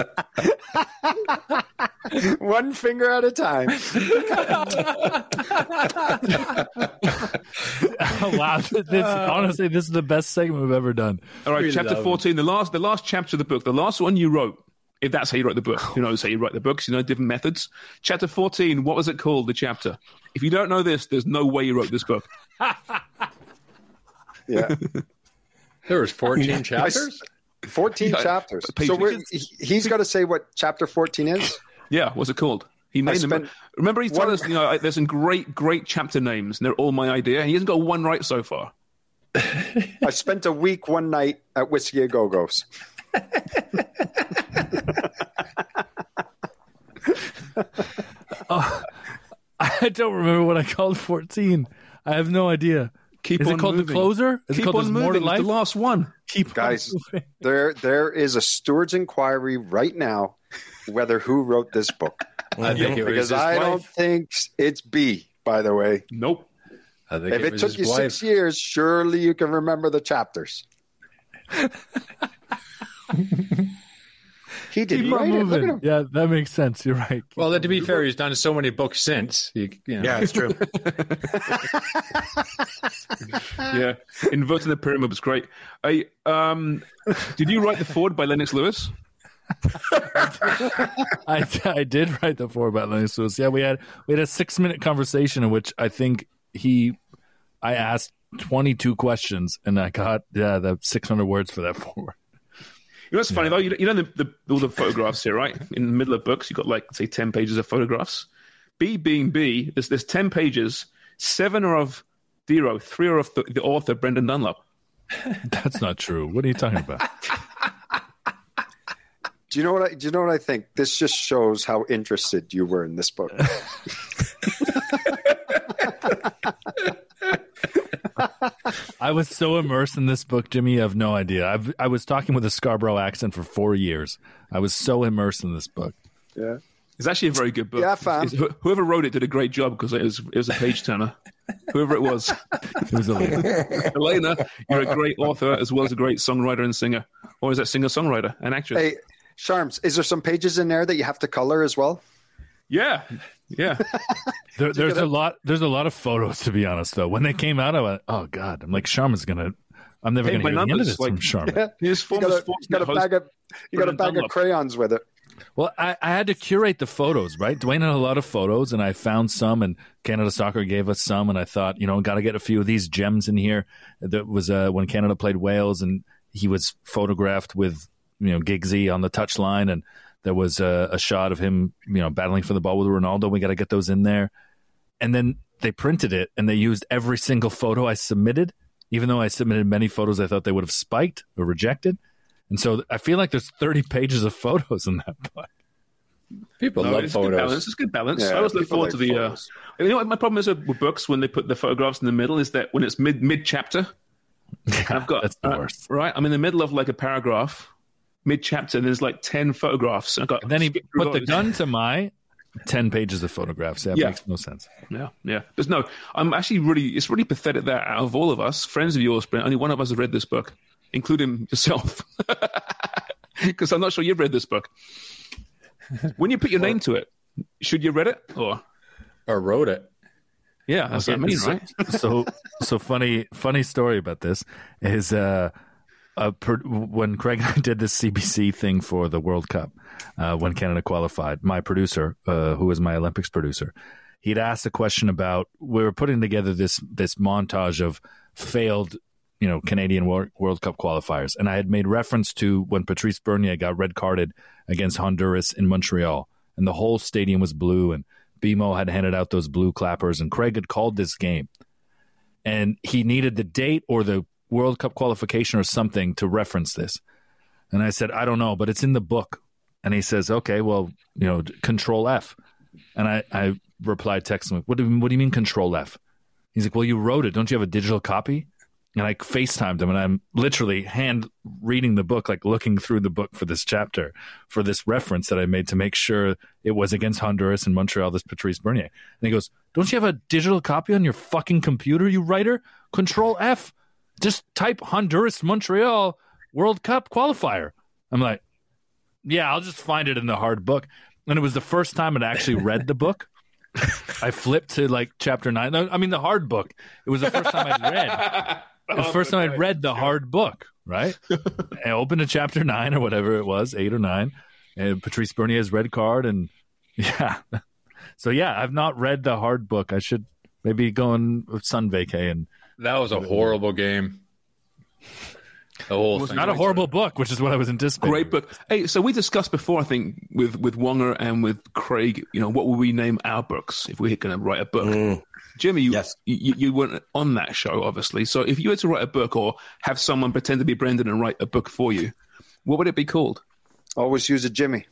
[laughs] [laughs]
One finger at a time. [laughs]
oh, wow. This, uh. honestly, this is the best segment we've ever done.
All right,
We
chapter
love
fourteen, the last, the last chapter of the book, the last one you wrote. If that's how you wrote the book, who knows how you write the books? You know, different methods. Chapter fourteen, what was it called? The chapter. If you don't know this, there's no way you wrote this book.
Yeah.
There was 14 [laughs] chapters?
14 [laughs]
Yeah,
chapters. So we're, he- he's got to say what chapter 14 is. [coughs]
Yeah, what's it called? He named them. Remember, he told
one-
us, you know, there's some great, great chapter names, and they're all my idea. He hasn't got one right so far. [laughs]
I spent a week one night at Whiskey a Go Go's. [laughs]
Oh, I don't remember what I called 14. I have no idea.
Keep
is
on
it called
moving.
The Closer? Is
Keep
it called
on
There's More to
moving.
Life?
the last one.
Keep
Guys,
moving. [laughs]
there there is a steward's inquiry right now whether who wrote this book.
I think it was
Because
his
I
wife.
don't think it's B, by the way.
Nope.
I think
If it
was
took you
wife.
six years, surely you can remember the chapters. [laughs] he didn't
Keep on
write it.
Moving. Yeah, that makes sense. You're right.
Well, that, to be fair, he's done so many books since. You, you know.
Yeah, it's true. [laughs]
Yeah. Inverting the pyramid was great. I, um, did you write The Ford by Lennox Lewis? [laughs]
I, I did write the four about Lennox Lewis. Yeah, we had we had a six minute conversation in which I think he, I asked twenty two questions and I got yeah the six hundred words for that [laughs] foreword.
You know what's funny though? You know, you know the, the, all the photographs here, right? In the middle of books, you've got like say ten pages of photographs. B being B, there's there's ten pages. Seven are of DeRo, three are of the, the author Brendan Dunlop. [laughs]
That's not true. What are you talking about?
Do you know what I do you know what I think? This just shows how interested you were in this book. [laughs] [laughs]
I was so immersed in this book, Jimmy. You have no idea. I've, I was talking with a Scarborough accent for four years. I was so immersed in this book.
yeah.
It's actually a very good book.
Yeah, fam.
It's- whoever wrote it did a great job because it was it was a page turner. [laughs] Whoever it was,
It was a [laughs]
Elena, you're a great author as well as a great songwriter and singer, or is that singer songwriter and actress?
Hey, Sharms, is there some pages in there that you have to color as well?
Yeah, yeah. [laughs]
There, there's a lot. There's a lot of photos, to be honest. Though when they came out, I went, "Oh God!" I'm like, "Sharma's gonna." I'm never
Hey,
gonna
my
hear the end of
numbers,
this
like-
from Sharma.
His
You
former
got a,
sports
you got a bag of you got a
Brendan
bag of crayons with it.
Well, I, I had to curate the photos, right? Dwayne had a lot of photos, and I found some, and Canada Soccer gave us some, and I thought, you know, got to get a few of these gems in here. That was uh, when Canada played Wales, and he was photographed with, you know, Giggsy on the touchline, and there was a, a shot of him, you know, battling for the ball with Ronaldo. We got to get those in there, and then they printed it, and they used every single photo I submitted, even though I submitted many photos I thought they would have spiked or rejected. And so I feel like there's 30 pages of [laughs] photos in that book.
People
No,
love
it's good
photos.
balance. It's good balance.
Yeah,
I always look forward
like
to the. Uh, you know what my problem is with with books when they put the photographs in the middle is that when it's mid mid chapter, [laughs] I've got
That's the
uh,
worst.
right. I'm in the middle of like a paragraph, mid chapter, there's like ten photographs. And I got
And then he
skip through
put the gun to my [laughs] ten pages of photographs. That
Yeah.
makes no sense.
Yeah, yeah. But no, I'm actually really. It's really pathetic that out of all of us, friends of yours, Brent, only one of us has read this book, including yourself, [laughs] because I'm not sure you've read this book. When you put your [laughs] name to it, should you read it or?
Or wrote it.
Yeah, that's what I mean,
so,
right?
so so funny funny story about this is uh, uh per, when Craig and I did this CBC thing for the World Cup uh, when Canada qualified. My producer, uh, who was my Olympics producer, he'd asked a question about we were putting together this this montage of failed. You know, Canadian Wor- World Cup qualifiers. And I had made reference to when Patrice Bernier got red carded against Honduras in Montreal. And the whole stadium was blue. And BMO had handed out those blue clappers. And Craig had called this game and he needed the date or the World Cup qualification or something to reference this. And I said, I don't know, but it's in the book. And he says, okay, well, you know, Control F. And I, I replied, text him, what do, what do you mean Control F? He's like, well, you wrote it. Don't you have a digital copy? And I FaceTimed him, and I'm literally hand reading the book, like looking through the book for this chapter, for this reference that I made to make sure it was against Honduras and Montreal, this Patrice Bernier. And he goes, Don't you have a digital copy on your fucking computer, you writer? Control F. Just type Honduras, Montreal, World Cup qualifier. I'm like, Yeah, I'll just find it in the hard book. And it was the first time I'd actually read the book. [laughs] I flipped to like chapter nine. I mean, the hard book. It was the first time I'd read. It was [laughs] the first time I'd read the hard book, right? [laughs] I opened to chapter nine or whatever it was, eight or nine, and Patrice Bernier's red card, and yeah. So yeah, I've not read the hard book. I should maybe go on sun vacay and
That was a horrible game. The whole thing.
not a horrible book, which is what I was anticipating.
Great book. Hey, so we discussed before, I think, with with Wonger and with Craig. You know, what would we name our books if we're going to write a book? Mm. Jimmy, you,
Yes.
you you weren't on that show, obviously. So if you had to write a book or have someone pretend to be Brendan and write a book for you, what would it be called?
Always use a Jimmy.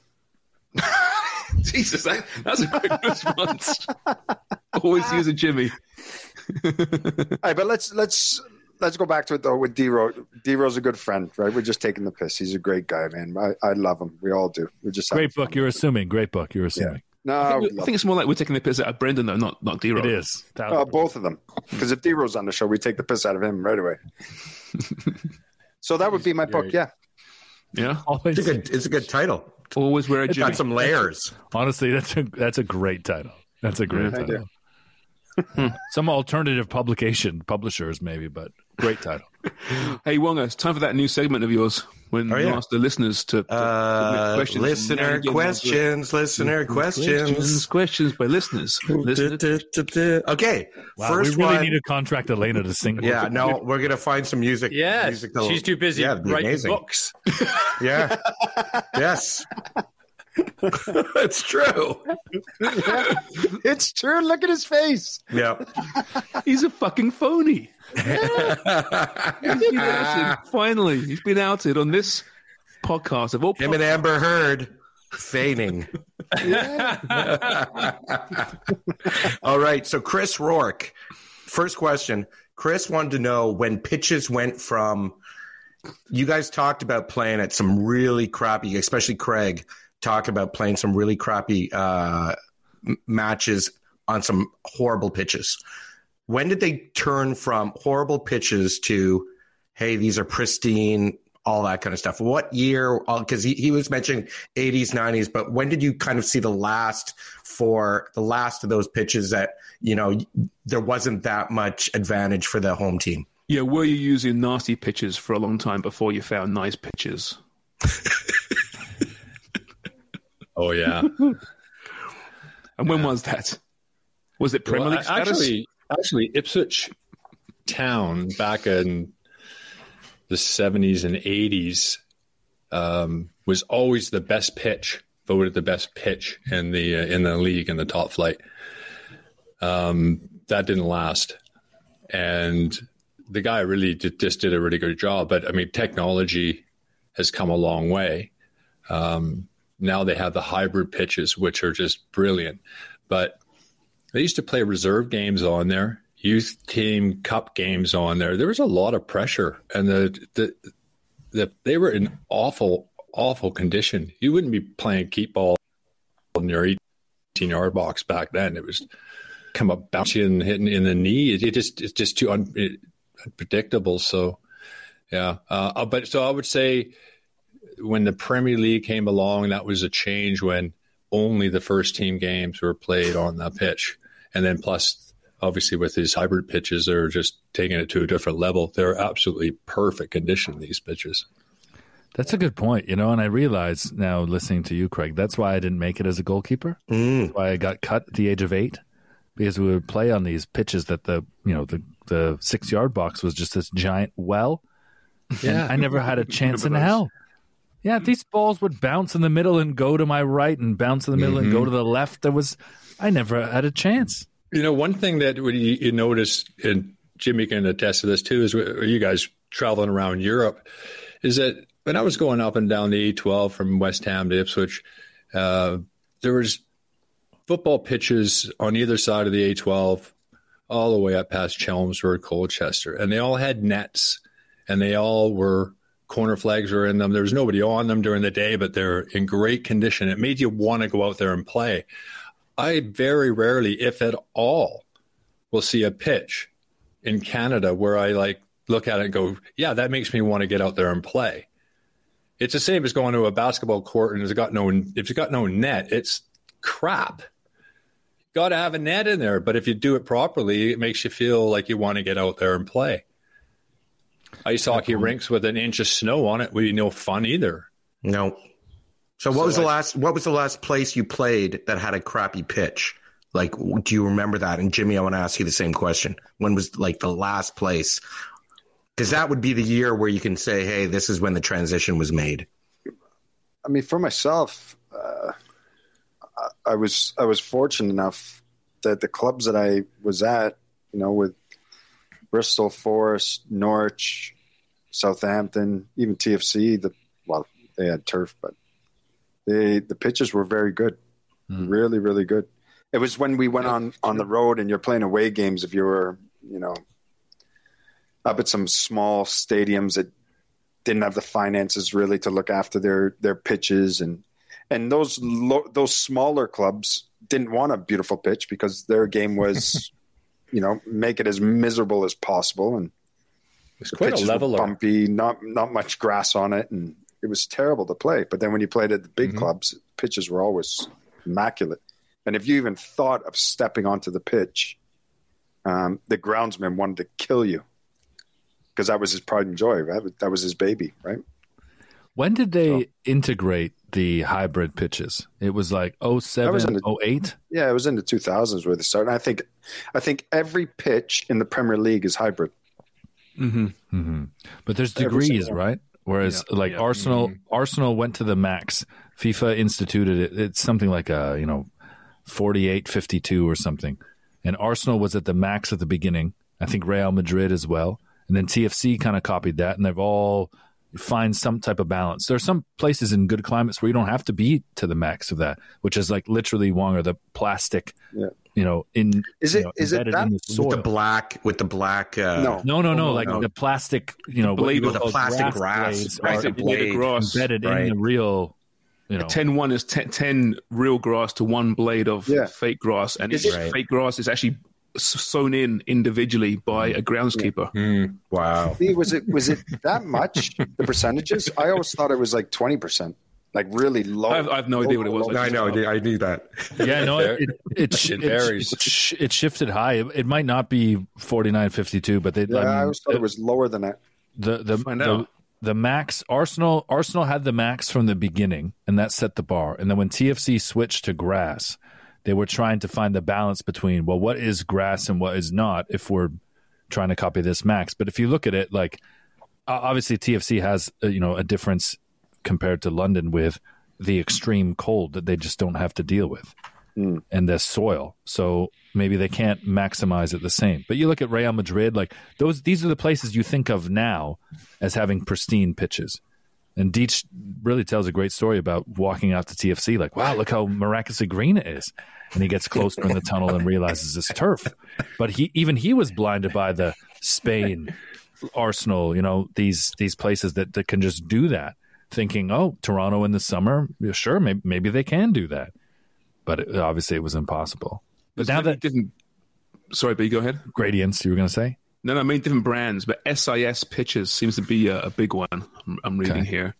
[laughs]
Jesus, that, that's a quick response. [laughs] Always use a Jimmy.
All right, but let's let's let's go back to it though with DeRo. D Ro's a good friend, right? We're just taking the piss. He's a great guy, man. I, I love him. We all do. We're just having
Great book.
fun.
You're assuming. Great book. You're assuming.
No,
I think, I think it's more like we're taking the piss out of Brendan, though, not not D.
It is.
Uh, both of them. Because if DeRo's on the show, we take the piss out of him right away. [laughs] so that would be my book. Yeah.
Yeah,
Always,
It's a good, it's a good title.
always wear a
It's
Jimmy.
got some layers.
honestly, that's a that's a great title. That's a great
I
title. Some alternative publication, publishers maybe, but great title. [laughs]
Hey, Wonga, it's time for that new segment of yours when
Oh,
you ask the listeners to, to
Uh,
questions.
listener questions. Listener
questions,
questions.
questions by listeners. [laughs] Listener-
Okay,
Wow,
first
we really
one.
need to contract Elena to sing.
yeah, no, we're gonna find some music.
Yes,
musical-
she's too busy
Yeah,
writing
amazing.
books. [laughs]
Yeah. yes. [laughs] [laughs] it's true. [laughs]
It's true. Look at his face.
Yeah.
He's a fucking phony. He's been outed. Finally, he's been outed on this podcast of all.
Him and Amber Heard feigning. All right. So Chris Rourke, first question. Chris wanted to know when pitches went from. You guys talked about playing at some really crappy, especially Craig talked about playing some really crappy uh, matches on some horrible pitches. When did they turn from horrible pitches to, hey, these are pristine, all that kind of stuff? What year? Because he, he was mentioning 80s, 90s, but when did you kind of see the last for the last of those pitches that, you know, there wasn't that much advantage for the home team?
Yeah, were you using nasty pitches for a long time before you found nice pitches? [laughs]
Oh yeah. [laughs]
And when was that? Was it Premier
Well,
League status?
actually, actually, Ipswich Town back in the seventies and eighties um, was always the best pitch, voted the best pitch in the uh, in the league in the top flight. Um, that didn't last, and the guy really did, just did a really good job. But I mean, technology has come a long way. Um, now they have the hybrid pitches, which are just brilliant. But they used to play reserve games on there, youth team cup games on there. There was a lot of pressure, and the the, the they were in awful awful condition. You wouldn't be playing keep ball in your 18 yard box back then. It was come up bouncing and hitting in the knee. It, it just it's just too un, it, unpredictable. So yeah, uh, but so I would say when the Premier League came along, that was a change when only the first team games were played on the pitch, and then plus obviously with these hybrid pitches, they're just taking it to a different level. They're absolutely perfect condition these pitches.
That's a good point, you know, and I realize now listening to you, Craig, that's why I didn't make it as a goalkeeper.
Mm.
That's why I got cut at the age of eight because we would play on these pitches that the you know the the six yard box was just this giant well. Yeah, and I never had a chance in hell. Yeah, these balls would bounce in the middle and go to my right, and bounce in the middle and go to the left. There was, I never had a chance.
You know, one thing that you, you notice, and Jimmy can attest to this too, is you guys traveling around Europe, is that when I was going up and down the A12 from West Ham to Ipswich, uh, there was football pitches on either side of the A12, all the way up past Chelmsford, Colchester, and they all had nets, and they all were corner flags are in them. There was nobody on them during the day, but they're in great condition. It made you want to go out there and play. I very rarely, if at all, will see a pitch in Canada where I like look at it and go, yeah, that makes me want to get out there and play. It's the same as going to a basketball court and it's got no if it's got no net, it's crap. Got to have a net in there, but if you do it properly, it makes you feel like you want to get out there and play. Ice hockey rinks with an inch of snow on it would be no fun either.
No. So what
So
was the last what was the last place you played that had a crappy pitch? Like do you remember that? And Jimmy, I want to ask you the same question. When was like the last place? Cuz that would be the year where you can say, "Hey, this is when the transition was made."
I mean, for myself, uh, I, I was I was fortunate enough that the clubs that I was at, you know, with Bristol, Forest, Norwich, Southampton, even TFC. The well, they had turf, but they the pitches were very good, hmm. really, really good. It was when we went on on the road and you're playing away games. If you were, you know, up at some small stadiums that didn't have the finances really to look after their their pitches and and those lo- those smaller clubs didn't want a beautiful pitch because their game was [laughs] you know make it as miserable as possible. And
It's quite a leveler.
bumpy not not much grass on it. And it was terrible to play. But then when you played at the
Mm-hmm.
big clubs pitches were always immaculate. And if you even thought of stepping onto the pitch um, the groundsman wanted to kill you. Because that was his pride and joy right? That was his baby right?
When did they integrate the hybrid pitches? It was like
was
07,
in the-
08?
Yeah, it was in the 2000s where they started. I think, I think every pitch in the Premier League is hybrid.
hmm But there's degrees, right? Whereas like Arsenal, Arsenal went to the max. FIFA instituted it. It's something like a you know, 48, 52 or something. And Arsenal was at the max at the beginning. I think Real Madrid as well. And then TFC kind of copied that, and they've all find some type of balance. There are some places in good climates where you don't have to be to the max of that, which is like literally Wong or the plastic,
Yeah.
you know, in
Is
you
it-
know,
is it that-
the
With the black with the black uh,
No.
No, no, no.
Oh,
like
no.
the plastic, you know, what
blade
you
with the plastic grass,
blades
right,
are
the
blade of grass.
embedded
right.
in the real, you know.
10 1 is 10, 10 real grass to one blade of
Yeah.
fake grass. And
Is
it's
it-
fake grass is actually s- sewn in individually by a groundskeeper.
Mm, wow.
See, was it was it that much? The percentages? I always thought it was like twenty percent, like really low.
I have, I have no idea what it was.
I know, I knew that.
Yeah, no, it it, [laughs] it,
It
it,
varies.
It, sh- it shifted high. It, it might not be forty nine fifty two, but they.
Yeah,
I, mean,
I always thought it was lower than that.
the the the, the max Arsenal Arsenal had the max from the beginning, and that set the bar. And then when TFC switched to grass, they were trying to find the balance between well, what is grass and what is not. If we're trying to copy this max, but if you look at it, like obviously TFC has uh, you know a difference compared to London with the extreme cold that they just don't have to deal with and the soil. So maybe they can't maximize it the same. But you look at Real Madrid, like those these are the places you think of now as having pristine pitches. And Deitch really tells a great story about walking out to TFC, like, wow, look how miraculously green it is. And he gets closer in the tunnel and realizes it's turf. But he even he was blinded by the Spain, Arsenal, you know, these these places that, that can just do that, thinking, oh, Toronto in the summer, sure, maybe, maybe they can do that. But it, obviously it was impossible. But now that
didn't. Sorry, but you go ahead.
gradients, you were going to say?
No, no, I mean different brands, but SIS pitches seems to be a, a big one. I'm, I'm reading
Okay.
here.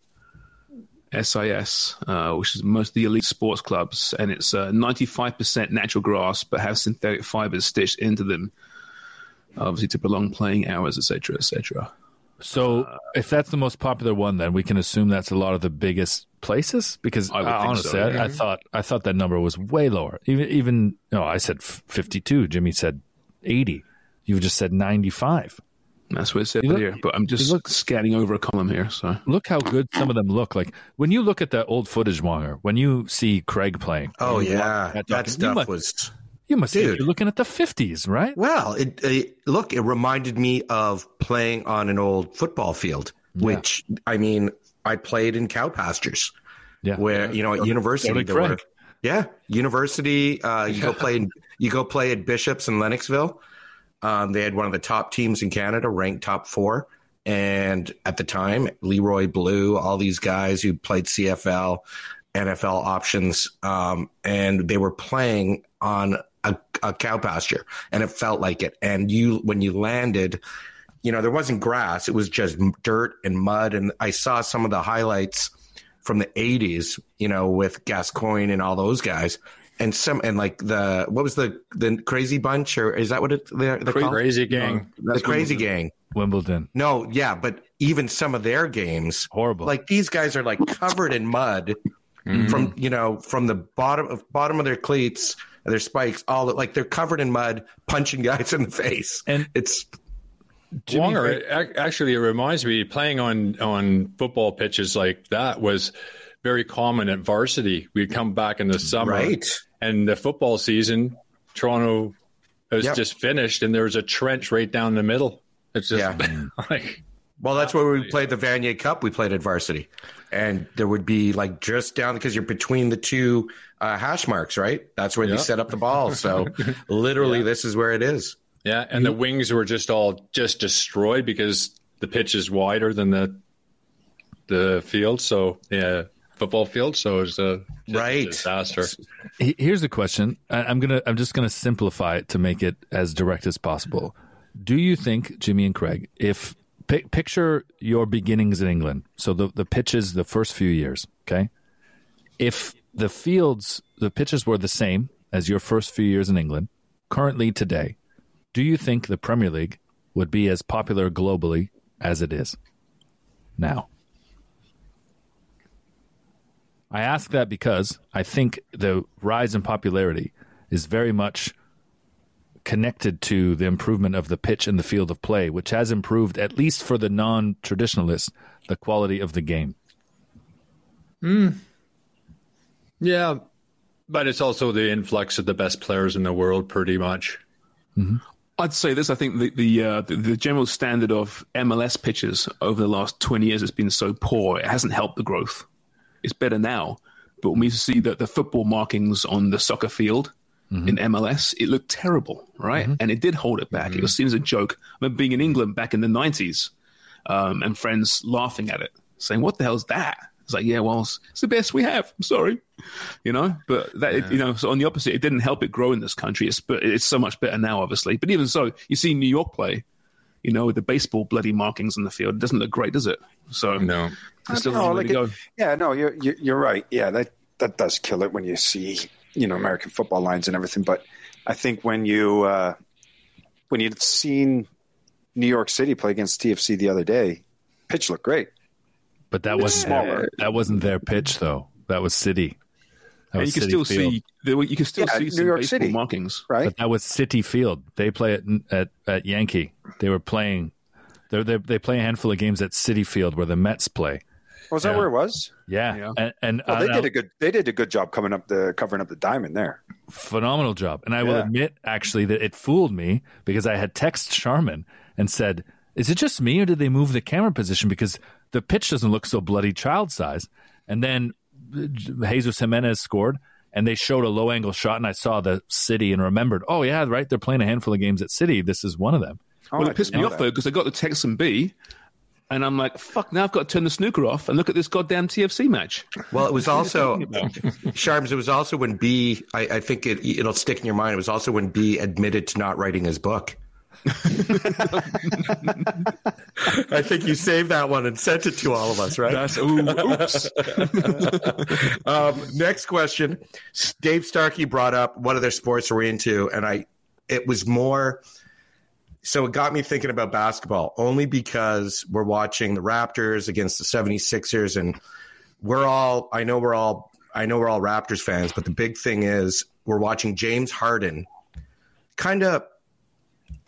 SIS, uh, which is most of the elite sports clubs, and it's uh, 95% natural grass, but has synthetic fibers stitched into them, obviously to prolong playing hours, etc., etc.
So if that's the most popular one, then we can assume that's a lot of the biggest places. Because
I
uh, honestly,
so,
I,
yeah.
I thought I thought that number was way lower. Even even no, I said fifty-two. Jimmy said eighty. You just said ninety-five.
That's what it said
You look-
here. But I'm just
you look-
scanning over a column here. So
Look how good some of them look. Like when you look at that old footage, Wonger, when you see Craig playing.
Oh yeah,
watch that
that
docu- you
stuff
must,
was
You must think
Dude.
you're looking at the fifties, right?
well. It, it look, it reminded me of playing on an old football field, which I mean, I played in cow pastures.
Yeah.
where you know at university there were yeah university uh, you go play in, you go play at Bishops in Lennoxville. Um, they had one of the top teams in Canada, ranked top four, and at the time, Leroy Blugh, all these guys who played CFL, NFL options, um, and they were playing on a, a cow pasture, and it felt like it. And you, when you landed, you know there wasn't grass; it was just dirt and mud. And I saw some of the highlights from the 80s, you know, with Gascoigne and all those guys. And some and like the what was the the crazy bunch or is that what it they're, they're called?
Crazy gang.
the crazy gang.
Wimbledon.
No, yeah, but even some of their games
Horrible.
Like these guys are like covered in mud mm-hmm. from you know from the bottom of bottom of their cleats, their spikes, all like they're covered in mud, punching guys in the face.
And-
it's
Wonger, it actually, it reminds me playing on on football pitches like that was very common at varsity. We'd come back in the summer,
right.
And the football season, Toronto was
Yep.
just finished, and there was a trench right down the middle. It's just
Yeah. [laughs]
like
Well, that's where we played the Vanier Cup. We played at varsity, and there would be like just down because you're between the two uh, hash marks, right? That's where
Yeah.
they set up the ball. So [laughs] literally, this is where it is.
yeah, and the wings were just all just destroyed because the pitch is wider than the the field. So yeah, football field. So it's a just a
Right.
disaster.
Here's the question. I- I'm gonna. I'm just gonna simplify it to make it as direct as possible. Do you think Jimmy and Craig, if pi- picture your beginnings in England, so the the pitches, the first few years, okay, if the fields, the pitches were the same as your first few years in England, currently today, do you think the Premier League would be as popular globally as it is now? I ask that because I think the rise in popularity is very much connected to the improvement of the pitch and the field of play, which has improved, at least for the non traditionalists, the quality of the game.
Yeah, but it's also the influx of the best players in the world, pretty much.
I'd say this. I think the the, uh, the the general standard of MLS pitches over the last twenty years has been so poor. It hasn't helped the growth. It's better now, but when we see that the football markings on the soccer field mm-hmm. in MLS, it looked terrible, right? Mm-hmm. And it did hold it back. It mm-hmm. was seen as a joke. I remember being in England back in the nineties, um, and friends laughing at it, saying, "What the hell's that?" It's like, yeah, well, it's, it's the best we have. I'm sorry, you know. But that, you know, so on the opposite, it didn't help it grow in this country. It's but it's so much better now, obviously. But even so, you see New York play, you know, with the baseball bloody markings on the field. It doesn't look great, does it? So
No.
there's still a
No, like
to
it- yeah, no, you're, you're you're right. Yeah, that that does kill it when you see you know American football lines and everything. But I think when you uh, when you'd seen New York City play against TFC the other day, pitch looked great.
But that wasn't their, that wasn't their pitch though. That was City. That
And you can still
Field.
see the, you can still
Yeah,
see
New
some
York
baseball
City.
markings.
Right?
But that was Citi Field. They play at at, at Yankee. They were playing. They they they play a handful of games at Citi Field where the Mets play.
Was that
Yeah.
where it was?
Yeah,
Yeah.
and, and
Well, they
uh,
did a good. They did a good job coming up the covering up the diamond there.
phenomenal job. And I will admit, actually, that it fooled me because I had texted Sharman and said, "Is it just me, or did they move the camera position?" Because the pitch doesn't look so bloody child size. And then Jesus Jimenez scored, and they showed a low angle shot, and I saw the city and remembered, oh yeah, right, they're playing a handful of games at City. This is one of them.
Oh,
well, it pissed me off
that.
though because I got the Texan B, and I'm like, fuck! Now I've got to turn the snooker off and look at this goddamn TFC match.
Well, it was also
talking? [laughs]
Sharms. It was also when B. I, I think it, it'll stick in your mind. It was also when B admitted to not writing his book. I think you saved that one and sent it to all of us, right?
That's ooh, oops. [laughs]
um, next question. Dave Starkey brought up what other sports are we into, and I. It was more. So it got me thinking about basketball only because we're watching the Raptors against the 76ers and we're all I know we're all I know we're all Raptors fans, but the big thing is we're watching James Harden kind of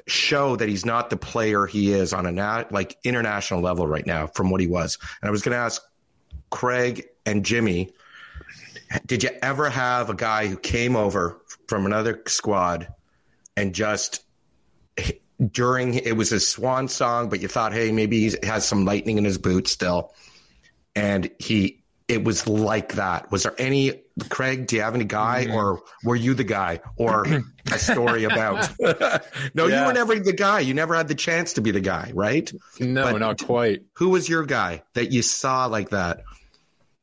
show that he's not the player he is on a nat, like international level right now from what he was. And I was going to ask Craig and Jimmy, did you ever have a guy who came over from another squad and just during it was his swan song, but you thought, hey, maybe he has some lightning in his boot still, and he it was like that. Was there any Craig? Do you have any guy, mm-hmm. or were you the guy, or a story about? [laughs] no, you were never the guy. You never had the chance to be the guy, right?
No,
But-
not quite.
Who was your guy that you saw like that?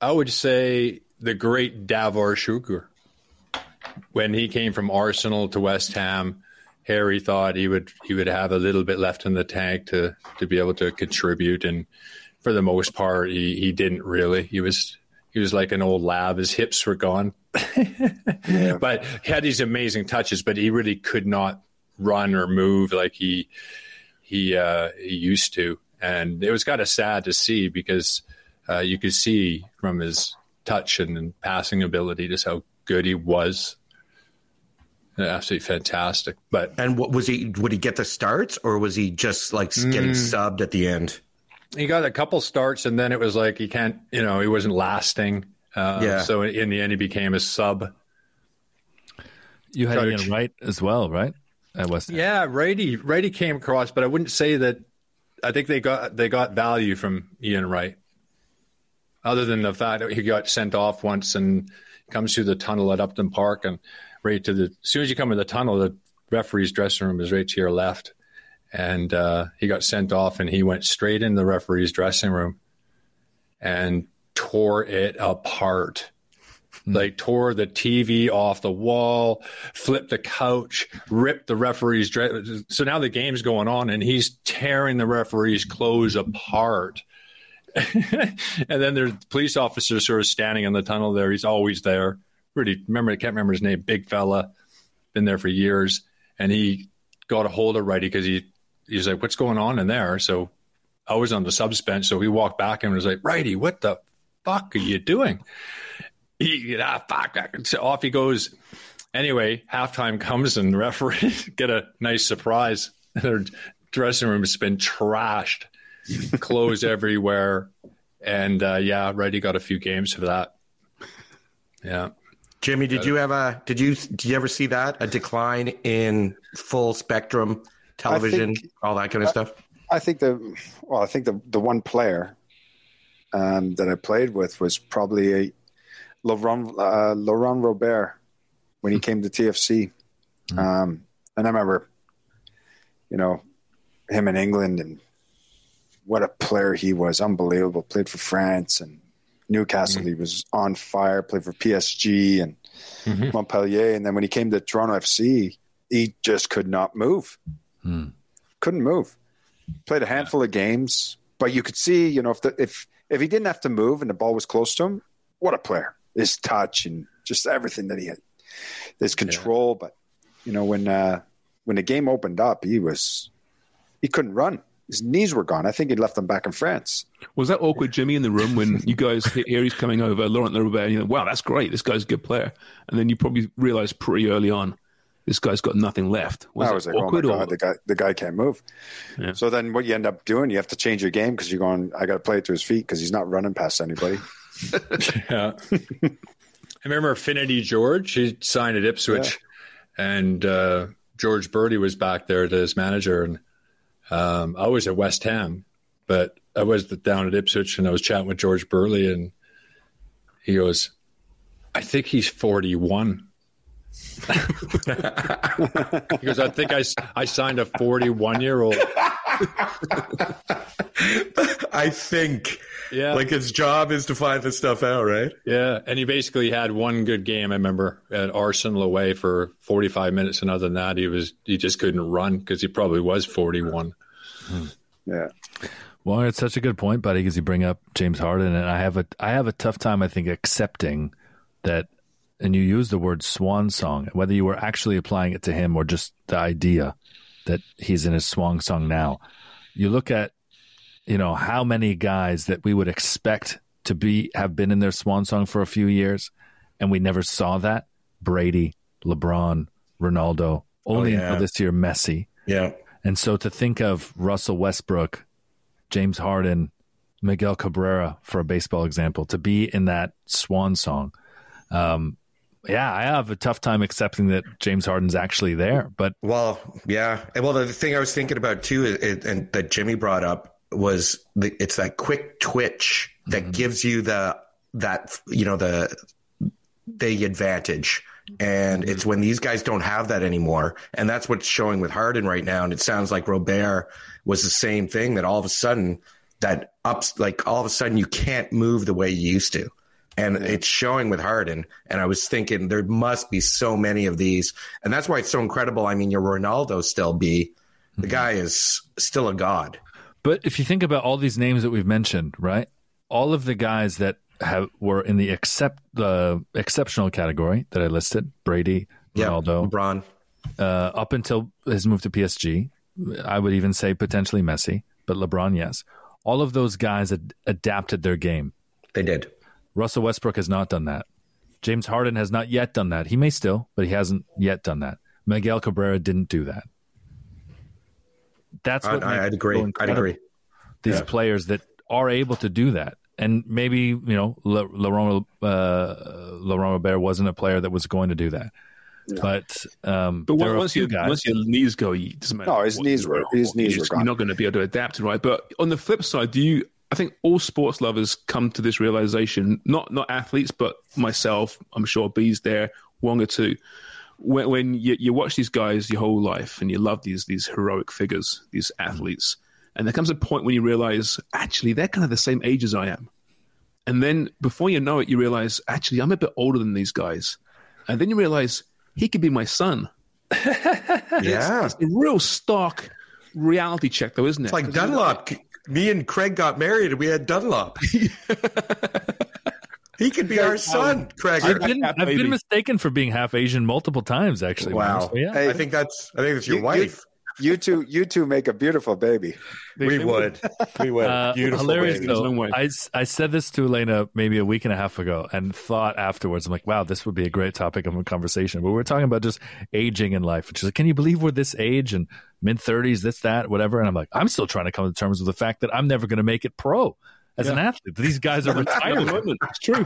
I would say the great Davor Suker. When he came from Arsenal to West Ham, Harry thought he would he would have a little bit left in the tank to to be able to contribute, and for the most part, he he didn't really. He was he was like an old lab. His hips were gone, [laughs] but he had these amazing touches. But he really could not run or move like he he uh, he used to, and it was kind of sad to see because uh, you could see from his touch and, and passing ability just how good he was. Absolutely fantastic. But
And what was he? Would he get the starts, or was he just like getting subbed at the end?
He got a couple starts, and then it was like he can't, you know, he wasn't lasting. Uh,
Yeah.
So in the end, he became a sub.
You had
Coach.
Ian Wright as well, right? At West Ham.
Yeah, righty, righty came across, but I wouldn't say that. I think they got they got value from Ian Wright, other than the fact that he got sent off once and comes through the tunnel at Upton Park and right to the. As soon as you come in the tunnel, the referee's dressing room is right to your left, and uh, he got sent off and he went straight in the referee's dressing room and tore it apart like tore the TV off the wall, flipped the couch, ripped the referee's dress. So now the game's going on, and he's tearing the referee's clothes apart. [laughs] and then there's police officers sort of standing in the tunnel there. He's always there. Really, remember, I can't remember his name. Big fella, been there for years, and he got a hold of Righty because he he's like, "What's going on in there?" So I was on the subs bench, so he walked back and was like, "Righty, what the fuck are you doing?" he ah, fuck. So off he goes. Anyway, halftime comes and the referee [laughs] get a nice surprise. Their dressing room has been trashed, [laughs] clothes everywhere, and uh, yeah, righty got a few games for that. Yeah,
Jimmy, did you have a? Did you did you ever see that a decline in full spectrum television,
think-
all that kind of stuff?
I think the well, I think the the one player um, that I played with was probably a Laurent uh, Laurent Robert when he came to TFC, um, and I remember, you know, him in England and what a player he was, unbelievable. Played for France and Newcastle, he was on fire. Played for PSG and Montpellier, and then when he came to Toronto FC, he just could not move. Couldn't move played a handful of games, but you could see, you know, if the, if if he didn't have to move and the ball was close to him, what a player! His touch and just everything that he had, his control. But you know, when uh, when the game opened up, he was he couldn't run. His knees were gone. I think he left them back in France.
Was that awkward, Jimmy, in the room when you guys hear he's coming over, Laurent Robert, and you think, wow, that's great. This guy's a good player. And then you probably realized pretty early on, this guy's got nothing left. Was
I was like, oh my god,
or-
the guy the guy can't move.
Yeah.
So then, what you end up doing, you have to change your game because you're going. I got to play it to his feet because he's not running past anybody. [laughs]
yeah. I remember Finidi George. He signed at Ipswich, and uh, George Burley was back there as manager, and um, I was at West Ham, but I was down at Ipswich and I was chatting with George Burley and he goes, I think he's 41. He goes, I think I, I signed a 41 year old. [laughs]
I think.
Yeah.
Like his job is to find this stuff out, right?
Yeah. And he basically had one good game, I remember, at Arsenal away for 45 minutes. And other than that, he was he just couldn't run because he probably was 41. Hmm.
Yeah.
Well, it's such a good point, buddy, because you bring up James Harden, and I have a I have a tough time, I think, accepting that. And you use the word swan song, whether you were actually applying it to him or just the idea that he's in his swan song now. You look at, you know, how many guys that we would expect to be have been in their swan song for a few years, and we never saw that. Brady, LeBron, Ronaldo, only
yeah.
until this year Messi.
Yeah.
And so to think of Russell Westbrook, James Harden, Miguel Cabrera, for a baseball example, to be in that swan song, um, yeah, I have a tough time accepting that James Harden's actually there. But
Well, yeah. And well, the thing I was thinking about too, is, and that Jimmy brought up was the, it's that quick twitch that mm-hmm. gives you the that you know the the advantage. And mm-hmm. it's when these guys don't have that anymore. And that's what's showing with Harden right now. And it sounds like Robert was the same thing that all of a sudden that ups like all of a sudden you can't move the way you used to. And it's showing with Harden. And I was thinking there must be so many of these. And that's why it's so incredible. I mean, your Ronaldo still be the guy is still a god.
But if you think about all these names that we've mentioned, right? All of the guys that have were in the except the exceptional category that I listed, Brady, Ronaldo,
LeBron.
uh, up until his move to PSG, I would even say potentially Messi, but LeBron, yes. All of those guys ad- adapted their game.
They did.
Russell Westbrook has not done that. James Harden has not yet done that. He may still, but he hasn't yet done that. Miguel Cabrera didn't do that. That's what
I, I'd agree.
so
I'd agree.
These
Yeah.
players that are able to do that, and maybe you know, Le- Laurent uh, Laurent Robert wasn't a player that was going to do that, but um,
But
there
once, you,
guys.
once your knees go, it doesn't matter.
No, his knees were- his knees
You're
were gone.
You're not going to be able to adapt, right? But on the flip side, do you? I think all sports lovers come to this realization. Not not athletes, but myself. I'm sure B's there, Wonger two. When, when you, you watch these guys your whole life and you love these these heroic figures, these mm. athletes, and there comes a point when you realize actually they're kind of the same age as I am. And then before you know it, you realize actually I'm a bit older than these guys. And then you realize he could be my son. [laughs]
Yeah.
It's a real stark reality check, though, isn't it?
It's like
'Cause you're
Dunlop. Me and Craig got married and we had Dunlop. [laughs] he could be our son, Craig.
I've been, I've been mistaken for being half Asian multiple times, actually.
Wow.
So, yeah.
Hey,
I think that's I think that's your
You-
wife.
You two, you two make a beautiful baby.
we would. We would.
Uh,
Beautiful
hilarious
baby.
Though.
no way.
I, s- I said this to Elena maybe a week and a half ago and thought afterwards, I'm like, wow, this would be a great topic of a conversation. But we're talking about just aging in life. And she's like, can you believe we're this age and mid 30s, this, that, whatever? And I'm like, I'm still trying to come to terms with the fact that I'm never going to make it pro as an athlete. These guys are [laughs] retiring.
It's true.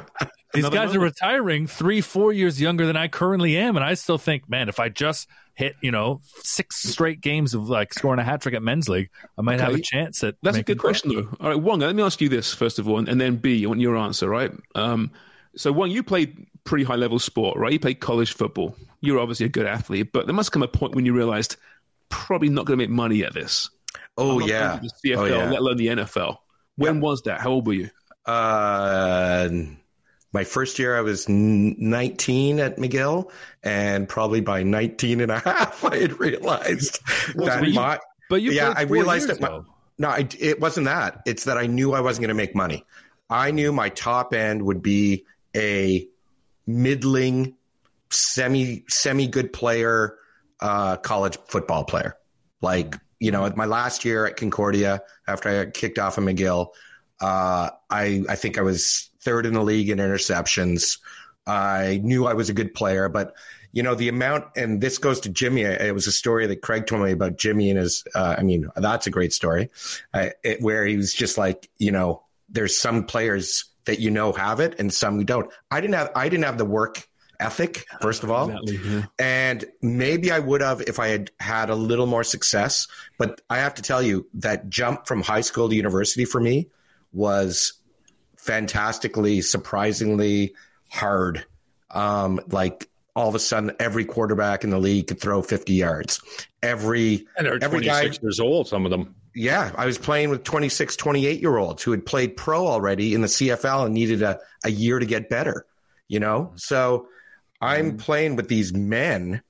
These
Another
guys are retiring three, four years younger than I currently am, and I still think, man, if I just hit, you know, six straight games of like scoring a hat trick at men's league, I might have a chance at.
That's a good
pro.
question, though. All right, Wong, let me ask you this first of all, and, and then B, I want your answer, right? Um, so, Wong, you played pretty high level sport, right? You played college football. You're obviously a good athlete, but there must come a point when you realized probably not going to make money at this.
Oh
I'm not
yeah.
the CFL,
Oh, yeah.
let alone the NFL. When was that? How old were you?
Uh, my first year, I was 19 at McGill, and probably by 19 and a [laughs] half, I had realized that
you-
my.
But you,
yeah, I realized that my, no, I, it wasn't that. It's that I knew I wasn't going to make money. I knew my top end would be a middling, semi semi good player, uh, college football player. Like you know, my last year at Concordia, after I got kicked off of McGill, uh, I I think I was third in the league in interceptions. I knew I was a good player, but you know the amount, and this goes to Jimmy. It was a story that Craig told me about Jimmy and his. Uh, I mean, that's a great story, uh, it, where he was just like, you know, there's some players that you know have it and some who don't. I didn't have. I didn't have the work ethic, first of all.
Exactly, yeah.
And maybe I would have if I had had a little more success. But I have to tell you, that jump from high school to university for me was fantastically, surprisingly hard. Um, like all of a sudden, every quarterback in the league could throw 50 yards. Every
And they're
every
26 years old, some of them.
yeah, I was playing with 26, 28 year olds who had played pro already in the CFL and needed a, a year to get better, you know? So I'm playing with these men,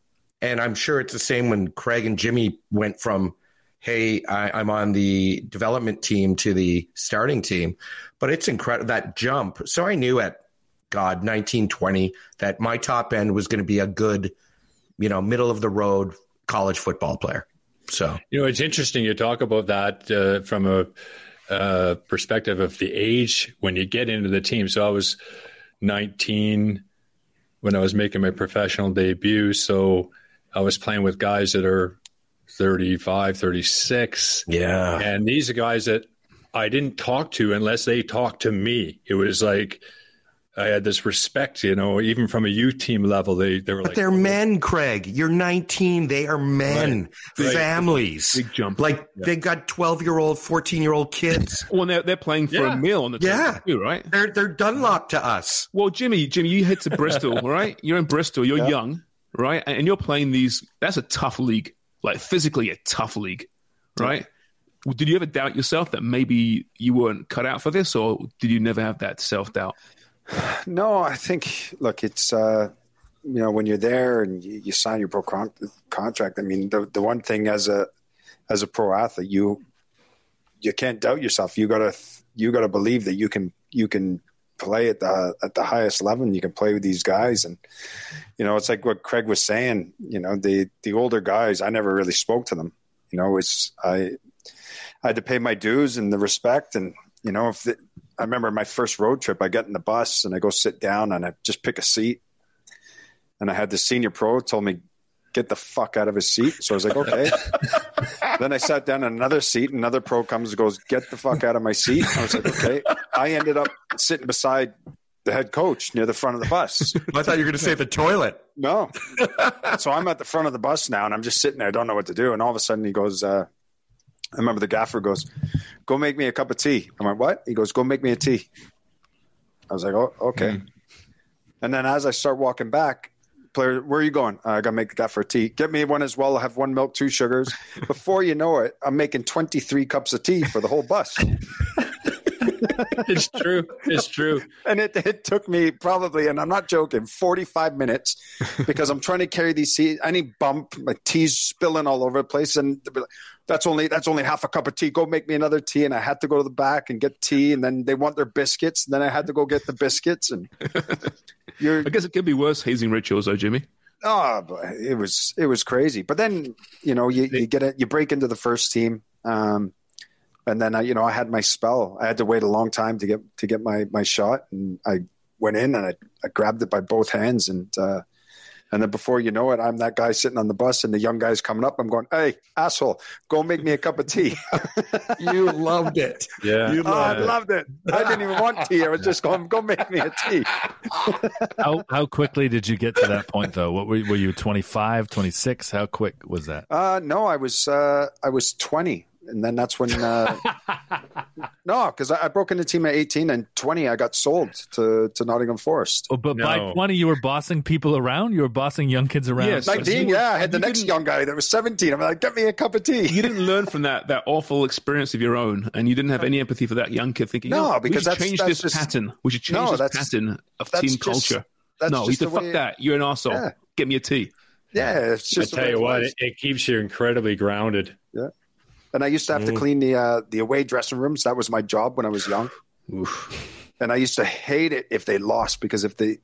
and I'm sure it's the same when Craig and Jimmy went from, hey, I, I'm on the development team to the starting team. But it's incredible that jump. So I knew at God, 1920, that my top end was going to be a good, you know, middle of the road college football player. So.
You know, it's interesting you talk about that uh, from a uh, perspective of the age when you get into the team. So I was 19 when I was making my professional debut. So I was playing with guys that are 35, 36.
Yeah.
And these are guys that I didn't talk to unless they talked to me. It was like I had this respect, you know, even from a youth team level. They they were
But
like,
they're oh, men, Craig. You're 19. They are men,
Big-
families.
big jump.
Like they got 12 year old, 14 year old kids. [laughs]
Well, they're, they're playing for
Yeah.
a meal on the
Yeah.
table too, right?
They're they're Dunlop to us.
Well, Jimmy, Jimmy, you head to Bristol, [laughs] right? You're in Bristol. You're young, right? And you're playing these. That's a tough league, like physically a tough league, right? Well, Did you ever doubt yourself that maybe you weren't cut out for this, or did you never have that self doubt?
No, I think look, it's uh, you know when you're there and you, you sign your pro con- contract. I mean, the the one thing as a as a pro athlete, you you can't doubt yourself. You gotta you gotta believe that you can you can play at the at the highest level. and You can play with these guys, and you know it's like what Craig was saying. You know the the older guys, I never really spoke to them. You know, it's I I had to pay my dues and the respect, and you know if the, I remember my first road trip, I get in the bus and I go sit down and I just pick a seat. And I had the senior pro told me, get the fuck out of his seat. So I was like, okay. [laughs] then I sat down in another seat. Another pro comes and goes, get the fuck out of my seat. I was like, okay. I ended up sitting beside the head coach near the front of the bus. [laughs]
I thought you were going to say the toilet.
No. [laughs] so I'm at the front of the bus now and I'm just sitting there. I don't know what to do. And all of a sudden he goes, uh, I remember the gaffer goes, go make me a cup of tea. I went, what? He goes, go make me a tea. I was like, oh, okay. And then as I start walking back, player, where are you going? "Uh, I got to make the gaffer a tea. Get me one as well. I'll have one milk, two sugars. [laughs] Before you know it, I'm making 23 cups of tea for the whole bus.
it's true. It's true. [laughs]
and it, it took me probably, and I'm not joking, 45 minutes because I'm trying to carry these tea. Any bump, my tea's spilling all over the place, and they'll be like, that's only that's only half a cup of tea. Go make me another tea, and I had to go to the back and get tea, and then they want their biscuits, and then I had to go get the biscuits, and [laughs] you're
I guess it could be worse hazing rituals, though, Jimmy.
oh, but it was it was crazy. But then you know you, you get it, you break into the first team. Um, and then I, you know, I had my spell. I had to wait a long time to get to get my my shot, and I went in and I, I grabbed it by both hands, and uh, and then before you know it, I'm that guy sitting on the bus, and the young guy's coming up. I'm going, "Hey, asshole, go make me a cup of tea." [laughs]
You loved it.
Yeah.
You
oh, I
loved it.
loved it. I didn't even want tea. I was just going, "Go make me a tea." [laughs]
How how quickly did you get to that point though? What were, were you 25, 26? How quick was that?
Uh, no, I was uh, I was 20, and then that's when uh, [laughs] no, because I, I broke into team at 18 and 20. I got sold to to Nottingham Forest.
Oh, but by 20 you were bossing people around? You were bossing young kids around?
Yes. So
19,
you-
yeah, I had the
you
next young guy that was 17. I'm like, get me a cup of tea.
You didn't learn from that that awful experience of your own, and you didn't have any empathy for that young kid. Thinking,
No,
you
because
we should
that's-
change
that's
this
just-
pattern. We should change
No,
this pattern of team
just-
culture. no, you said, fuck
way-
that. You're an asshole.
Yeah.
Get me a tea.
Yeah, it's
I
just. the
tell you what, it, it keeps you incredibly grounded.
And I used to have to clean the uh, the away dressing rooms. That was my job when I was young. And I used to hate it if they lost because if they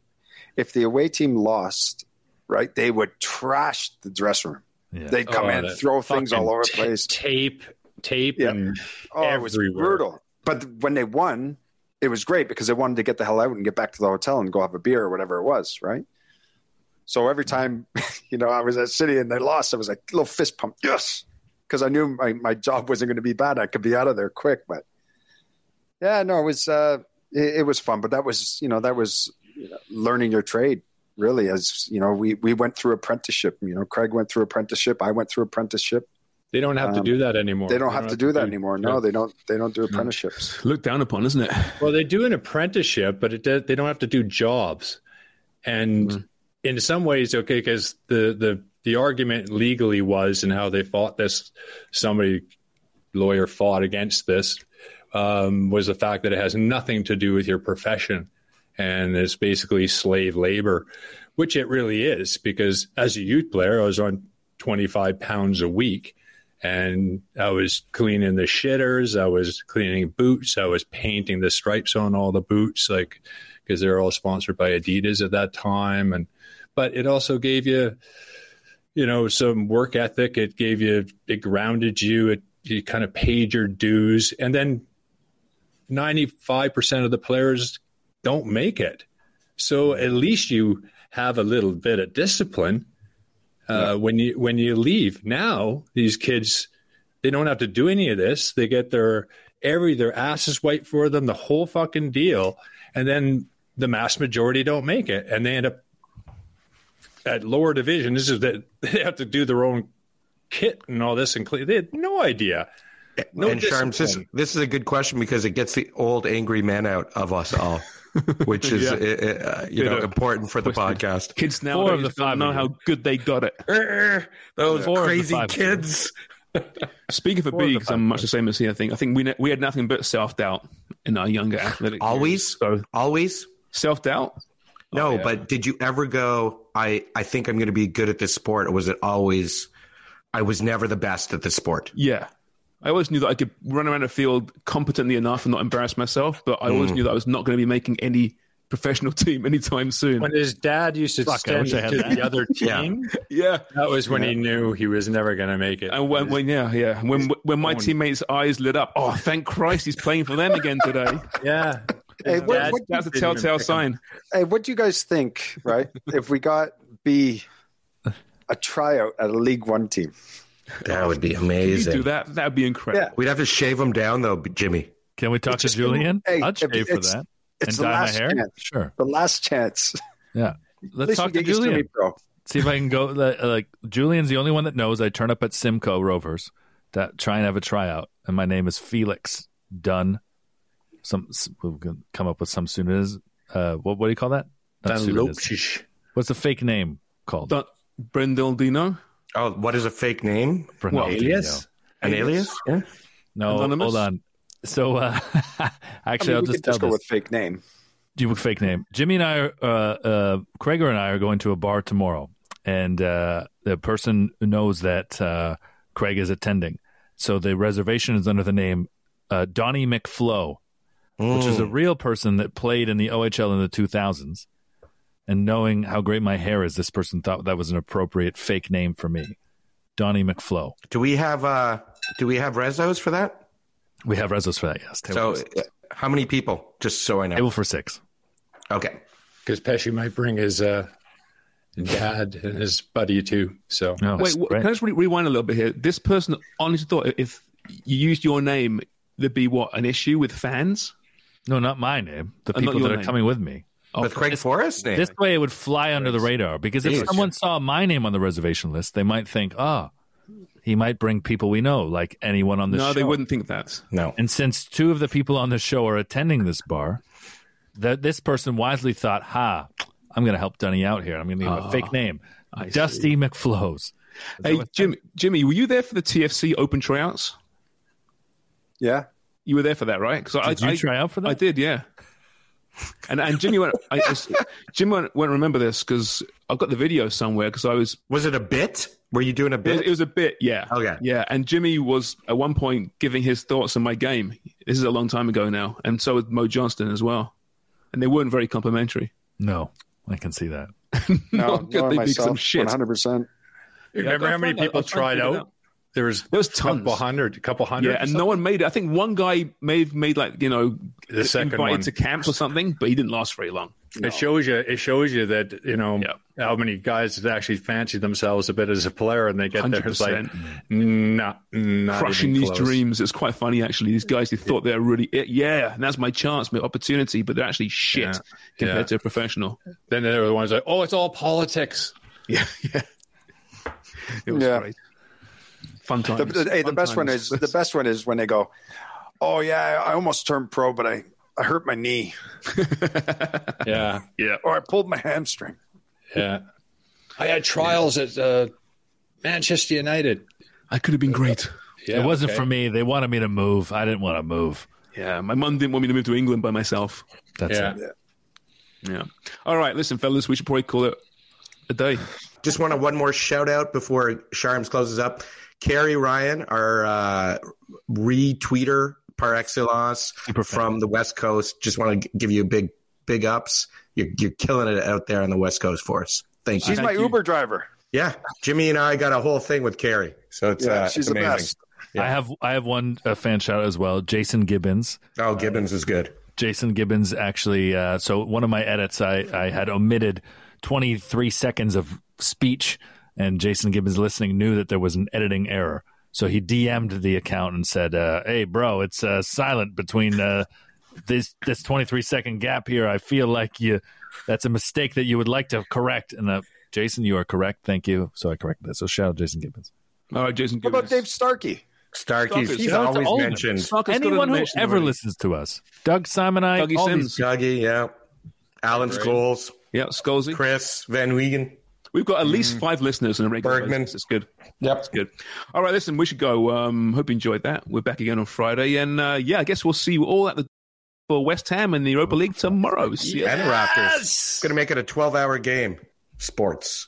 if the away team lost, right, they would trash the dressing room.
Yeah.
They'd come
Oh,
in,
that
throw things all over the
ta-
place.
Tape, tape,
Yeah.
and
Oh, it was
everywhere.
brutal. But when they won, it was great because they wanted to get the hell out and get back to the hotel and go have a beer or whatever it was, right? So every time, [laughs] you know, I was at City and they lost, I was like, little fist pump, yes, because I knew my, my job wasn't going to be bad. I could be out of there quick. But yeah, no, it was uh, it, it was fun. But that was, you know, that was learning your trade. really. As you know, we we went through apprenticeship. You know, Craig went through apprenticeship. I went through apprenticeship.
They don't have to
Um,
do that anymore.
They don't have to do that anymore. No,
Yeah.
they don't. They don't do apprenticeships.
Looked down upon, isn't it?
Well, they do an apprenticeship, but it does, they don't have to do jobs. And in some ways, okay, because the, the the argument legally was and how they fought this, somebody lawyer fought against this, um, was the fact that it has nothing to do with your profession, and it's basically slave labor, which it really is. Because as a youth player, I was on twenty five pounds a week and I was cleaning the shitters, I was cleaning boots, I was painting the stripes on all the boots, like because they're all sponsored by Adidas at that time, and but it also gave you, you know, some work ethic. It gave you, it grounded you. It you kind of paid your dues, and then ninety five percent of the players don't make it, so at least you have a little bit of discipline uh, when you when you leave. Now these kids they don't have to do any of this. They get their every their asses white for them, the whole fucking deal, and then the mass majority don't make it, and they end up at lower division. This is that [laughs] they have to do their own kit and all this, and cle- they had no idea. No
and Sharms, this, this is a good question because it gets the old angry man out of us all, [laughs] which is
Yeah.
uh, uh, you know
Yeah.
important for the podcast.
Kids now
Four of
don't
the five
know how good they got it. [laughs]
Those
Four
crazy
five.
kids.
Speaking for
Four of the
Beaks, I'm much the same as he. I think. I think we ne- we had nothing but self doubt in our younger athletic.
Always?
years. So
Always.
self doubt.
No,
yeah.
but did you ever go? I I think I'm going to be good at this sport, or was it always? I was never the best at the sport.
Yeah. I always knew that I could run around the field competently enough and not embarrass myself, but I
Mm.
always knew that I was not going to be making any professional [laughs] team anytime soon.
When his dad used to
Fuck, I
send him to
that.
the other [laughs] team, [laughs]
yeah.
that was when he knew he was never going to make it.
And when, when yeah, yeah. When when my teammates' eyes lit up, oh, thank Christ, he's playing for them again today.
yeah,
Hey, what-
dad
what-
That's a telltale sign.
Hey, what do you guys think? Right, [laughs] if we got B a tryout at a League One team.
That would be
You
amazing.
do that, that'd be incredible.
Yeah.
We'd have to shave him down though, Jimmy.
Can we talk
It's
to
just-
Julian?
hey,
I'd shave for that
It's
and
the
dye my
last
hair.
chance.
Sure.
The last chance.
Yeah. Let's talk to
get you
Julian.
semi-pro.
See if I can go. Like, like Julian's the only one that knows. I turn up at Simcoe Rovers that try and have a tryout, and my name is Felix Dunn. Some we're gonna come up with some pseudonyms. Uh, what what do you call that? Not
Dan
pseudonyms. What's the fake name called?
Don't- Brendel Dino.
Oh, what is a fake name?
Ronaldinho.
alias?
An alias? Yeah.
No,
Anonymous?
hold on. So uh,
I [laughs]
actually,
mean,
I'll
we
just tell
just go
this.
with fake name.
Do you fake name? Jimmy and I, are, uh, uh, Krager and I are going to a bar tomorrow, and uh, the person knows that uh, Craig is attending. So the reservation is under the name uh, Donnie McFlow, which is a real person that played in the OHL in the 2000s. And knowing how great my hair is, this person thought that was an appropriate fake name for me, Donnie McFlow.
Do we have uh do we have rezos for that?
We have rezos for that, yes.
So
Table, for,
uh, how many people? Just so I know.
table for six.
Okay.
because Pesci might bring his uh, dad and his buddy too. So
No,
Wait, what,
right.
can I just re- rewind a little bit here? This person honestly thought if you used your name, there'd be what an issue with fans.
No, not my name. The
Uh,
people
your
that are
name.
coming with me.
With Craig Forrest name.
This way, it would fly under the radar because if
Jeez.
someone saw my name on the reservation list, they might think, "Ah, he might bring people we know, like anyone on the
no,
show."
No, they wouldn't think that.
no.
And since two of the people on the show are attending this bar, that this person wisely thought, "Ha, I'm going to help Dunny out here. I'm going to give him a fake name, Dusty McFlows."
Hey, Jimmy, Jimmy, were you there for the TFC Open tryouts?
Yeah.
You were there for that, right? Because
Did
I,
you
I,
try out for that?
I did, yeah. And and Jimmy won't, I, I, [laughs] Jimmy won't, won't remember this because I've got the video somewhere because I was
Was it a bit? Were you doing a
It,
bit?
it was a bit, yeah.
Okay.
Yeah, and Jimmy was at one point giving his thoughts on my game. This is a long time ago now, and so was Mo Johnston as well. And they weren't very complimentary.
No, I can see that. [laughs]
No,
God,
nor
they think some
myself.
shit.
One hundred percent.
remember how many people
I'll try and
tried
figure
out?
Out.
There was
There was
a couple hundred, a couple hundred.
Yeah,
or
and no one made it. I think one guy may have made like you know
The second
invited
one.
to camp or something, but he didn't last very long.
It shows you. It shows you that you know
Yeah.
how many guys actually fancy themselves a bit as a player, and they get there. It's like,
100%.
nah, not
Crushing these dreams. It's quite funny, actually. These guys, who thought they're really it. Yeah, and that's my chance, my opportunity, but they're actually shit
Yeah.
compared
Yeah.
to a professional.
Then there were the ones like, oh, it's all politics.
Yeah, [laughs] yeah. It was
Yeah.
great. Fun
The,
times.
the- hey, the
Fun
best one is [laughs] the best one is when they go, "Oh yeah, I almost turned pro, but I I hurt my knee [laughs]
Yeah,
Yeah.
or I pulled my hamstring."
yeah. I had trials at uh, Manchester United.
I could have been great.
Yeah,
it wasn't
okay.
for me. They wanted me to move. I didn't want to move.
Yeah, my mum didn't want me to move to England by myself.
That's
Yeah.
it.
Yeah. All right, listen, fellas, we should probably call it a day.
Just want to one more shout out before Sharms closes up. Carrie Ryan, our uh, retweeter par excellence from the West Coast. Just want to give you a big, big ups. You're, you're killing it out there on the West Coast for us. Thank you.
She's my
you.
Uber driver.
Yeah, Jimmy and I got a whole thing with Carrie, so it's
Yeah,
uh,
she's
it's
the
amazing.
best.
I have I have one uh, fan shout as well. Jason Gibbons.
Oh, Gibbons is good.
Jason Gibbons actually. Uh, so one of my edits, I, I had omitted 23 seconds of speech, and Jason Gibbons listening knew that there was an editing error. So he DM'd the account and said, uh, "Hey, bro, it's uh, silent between uh, this this 23 second gap here. I feel like you that's a mistake that you would like to correct." And uh, Jason, you are correct. Thank you. So I corrected that. So shout out Jason Gibbons.
All right, Jason.
What about Dave Starkey?
Starkey's
Starkey's-
he's
Shout out to
always
all of them.
mentioned.
Starker's
Anyone who ever
already.
listens to us, Doug Simon, I,
Dougie
all
Sims.
these-
Dougie, yeah. Alan Scholes,
Yeah, Scalzi.
Chris Van Wiegen.
We've got at least five listeners on a regular
Bergman.
basis. It's good.
Yep.
It's good. All right, listen, we should go. Um, hope you enjoyed that. We're back again on Friday. And uh, yeah, I guess we'll see you all at the for West Ham in the Europa League tomorrow. See ya.
And the Raptors. Going to make it a 12 hour game. Sports.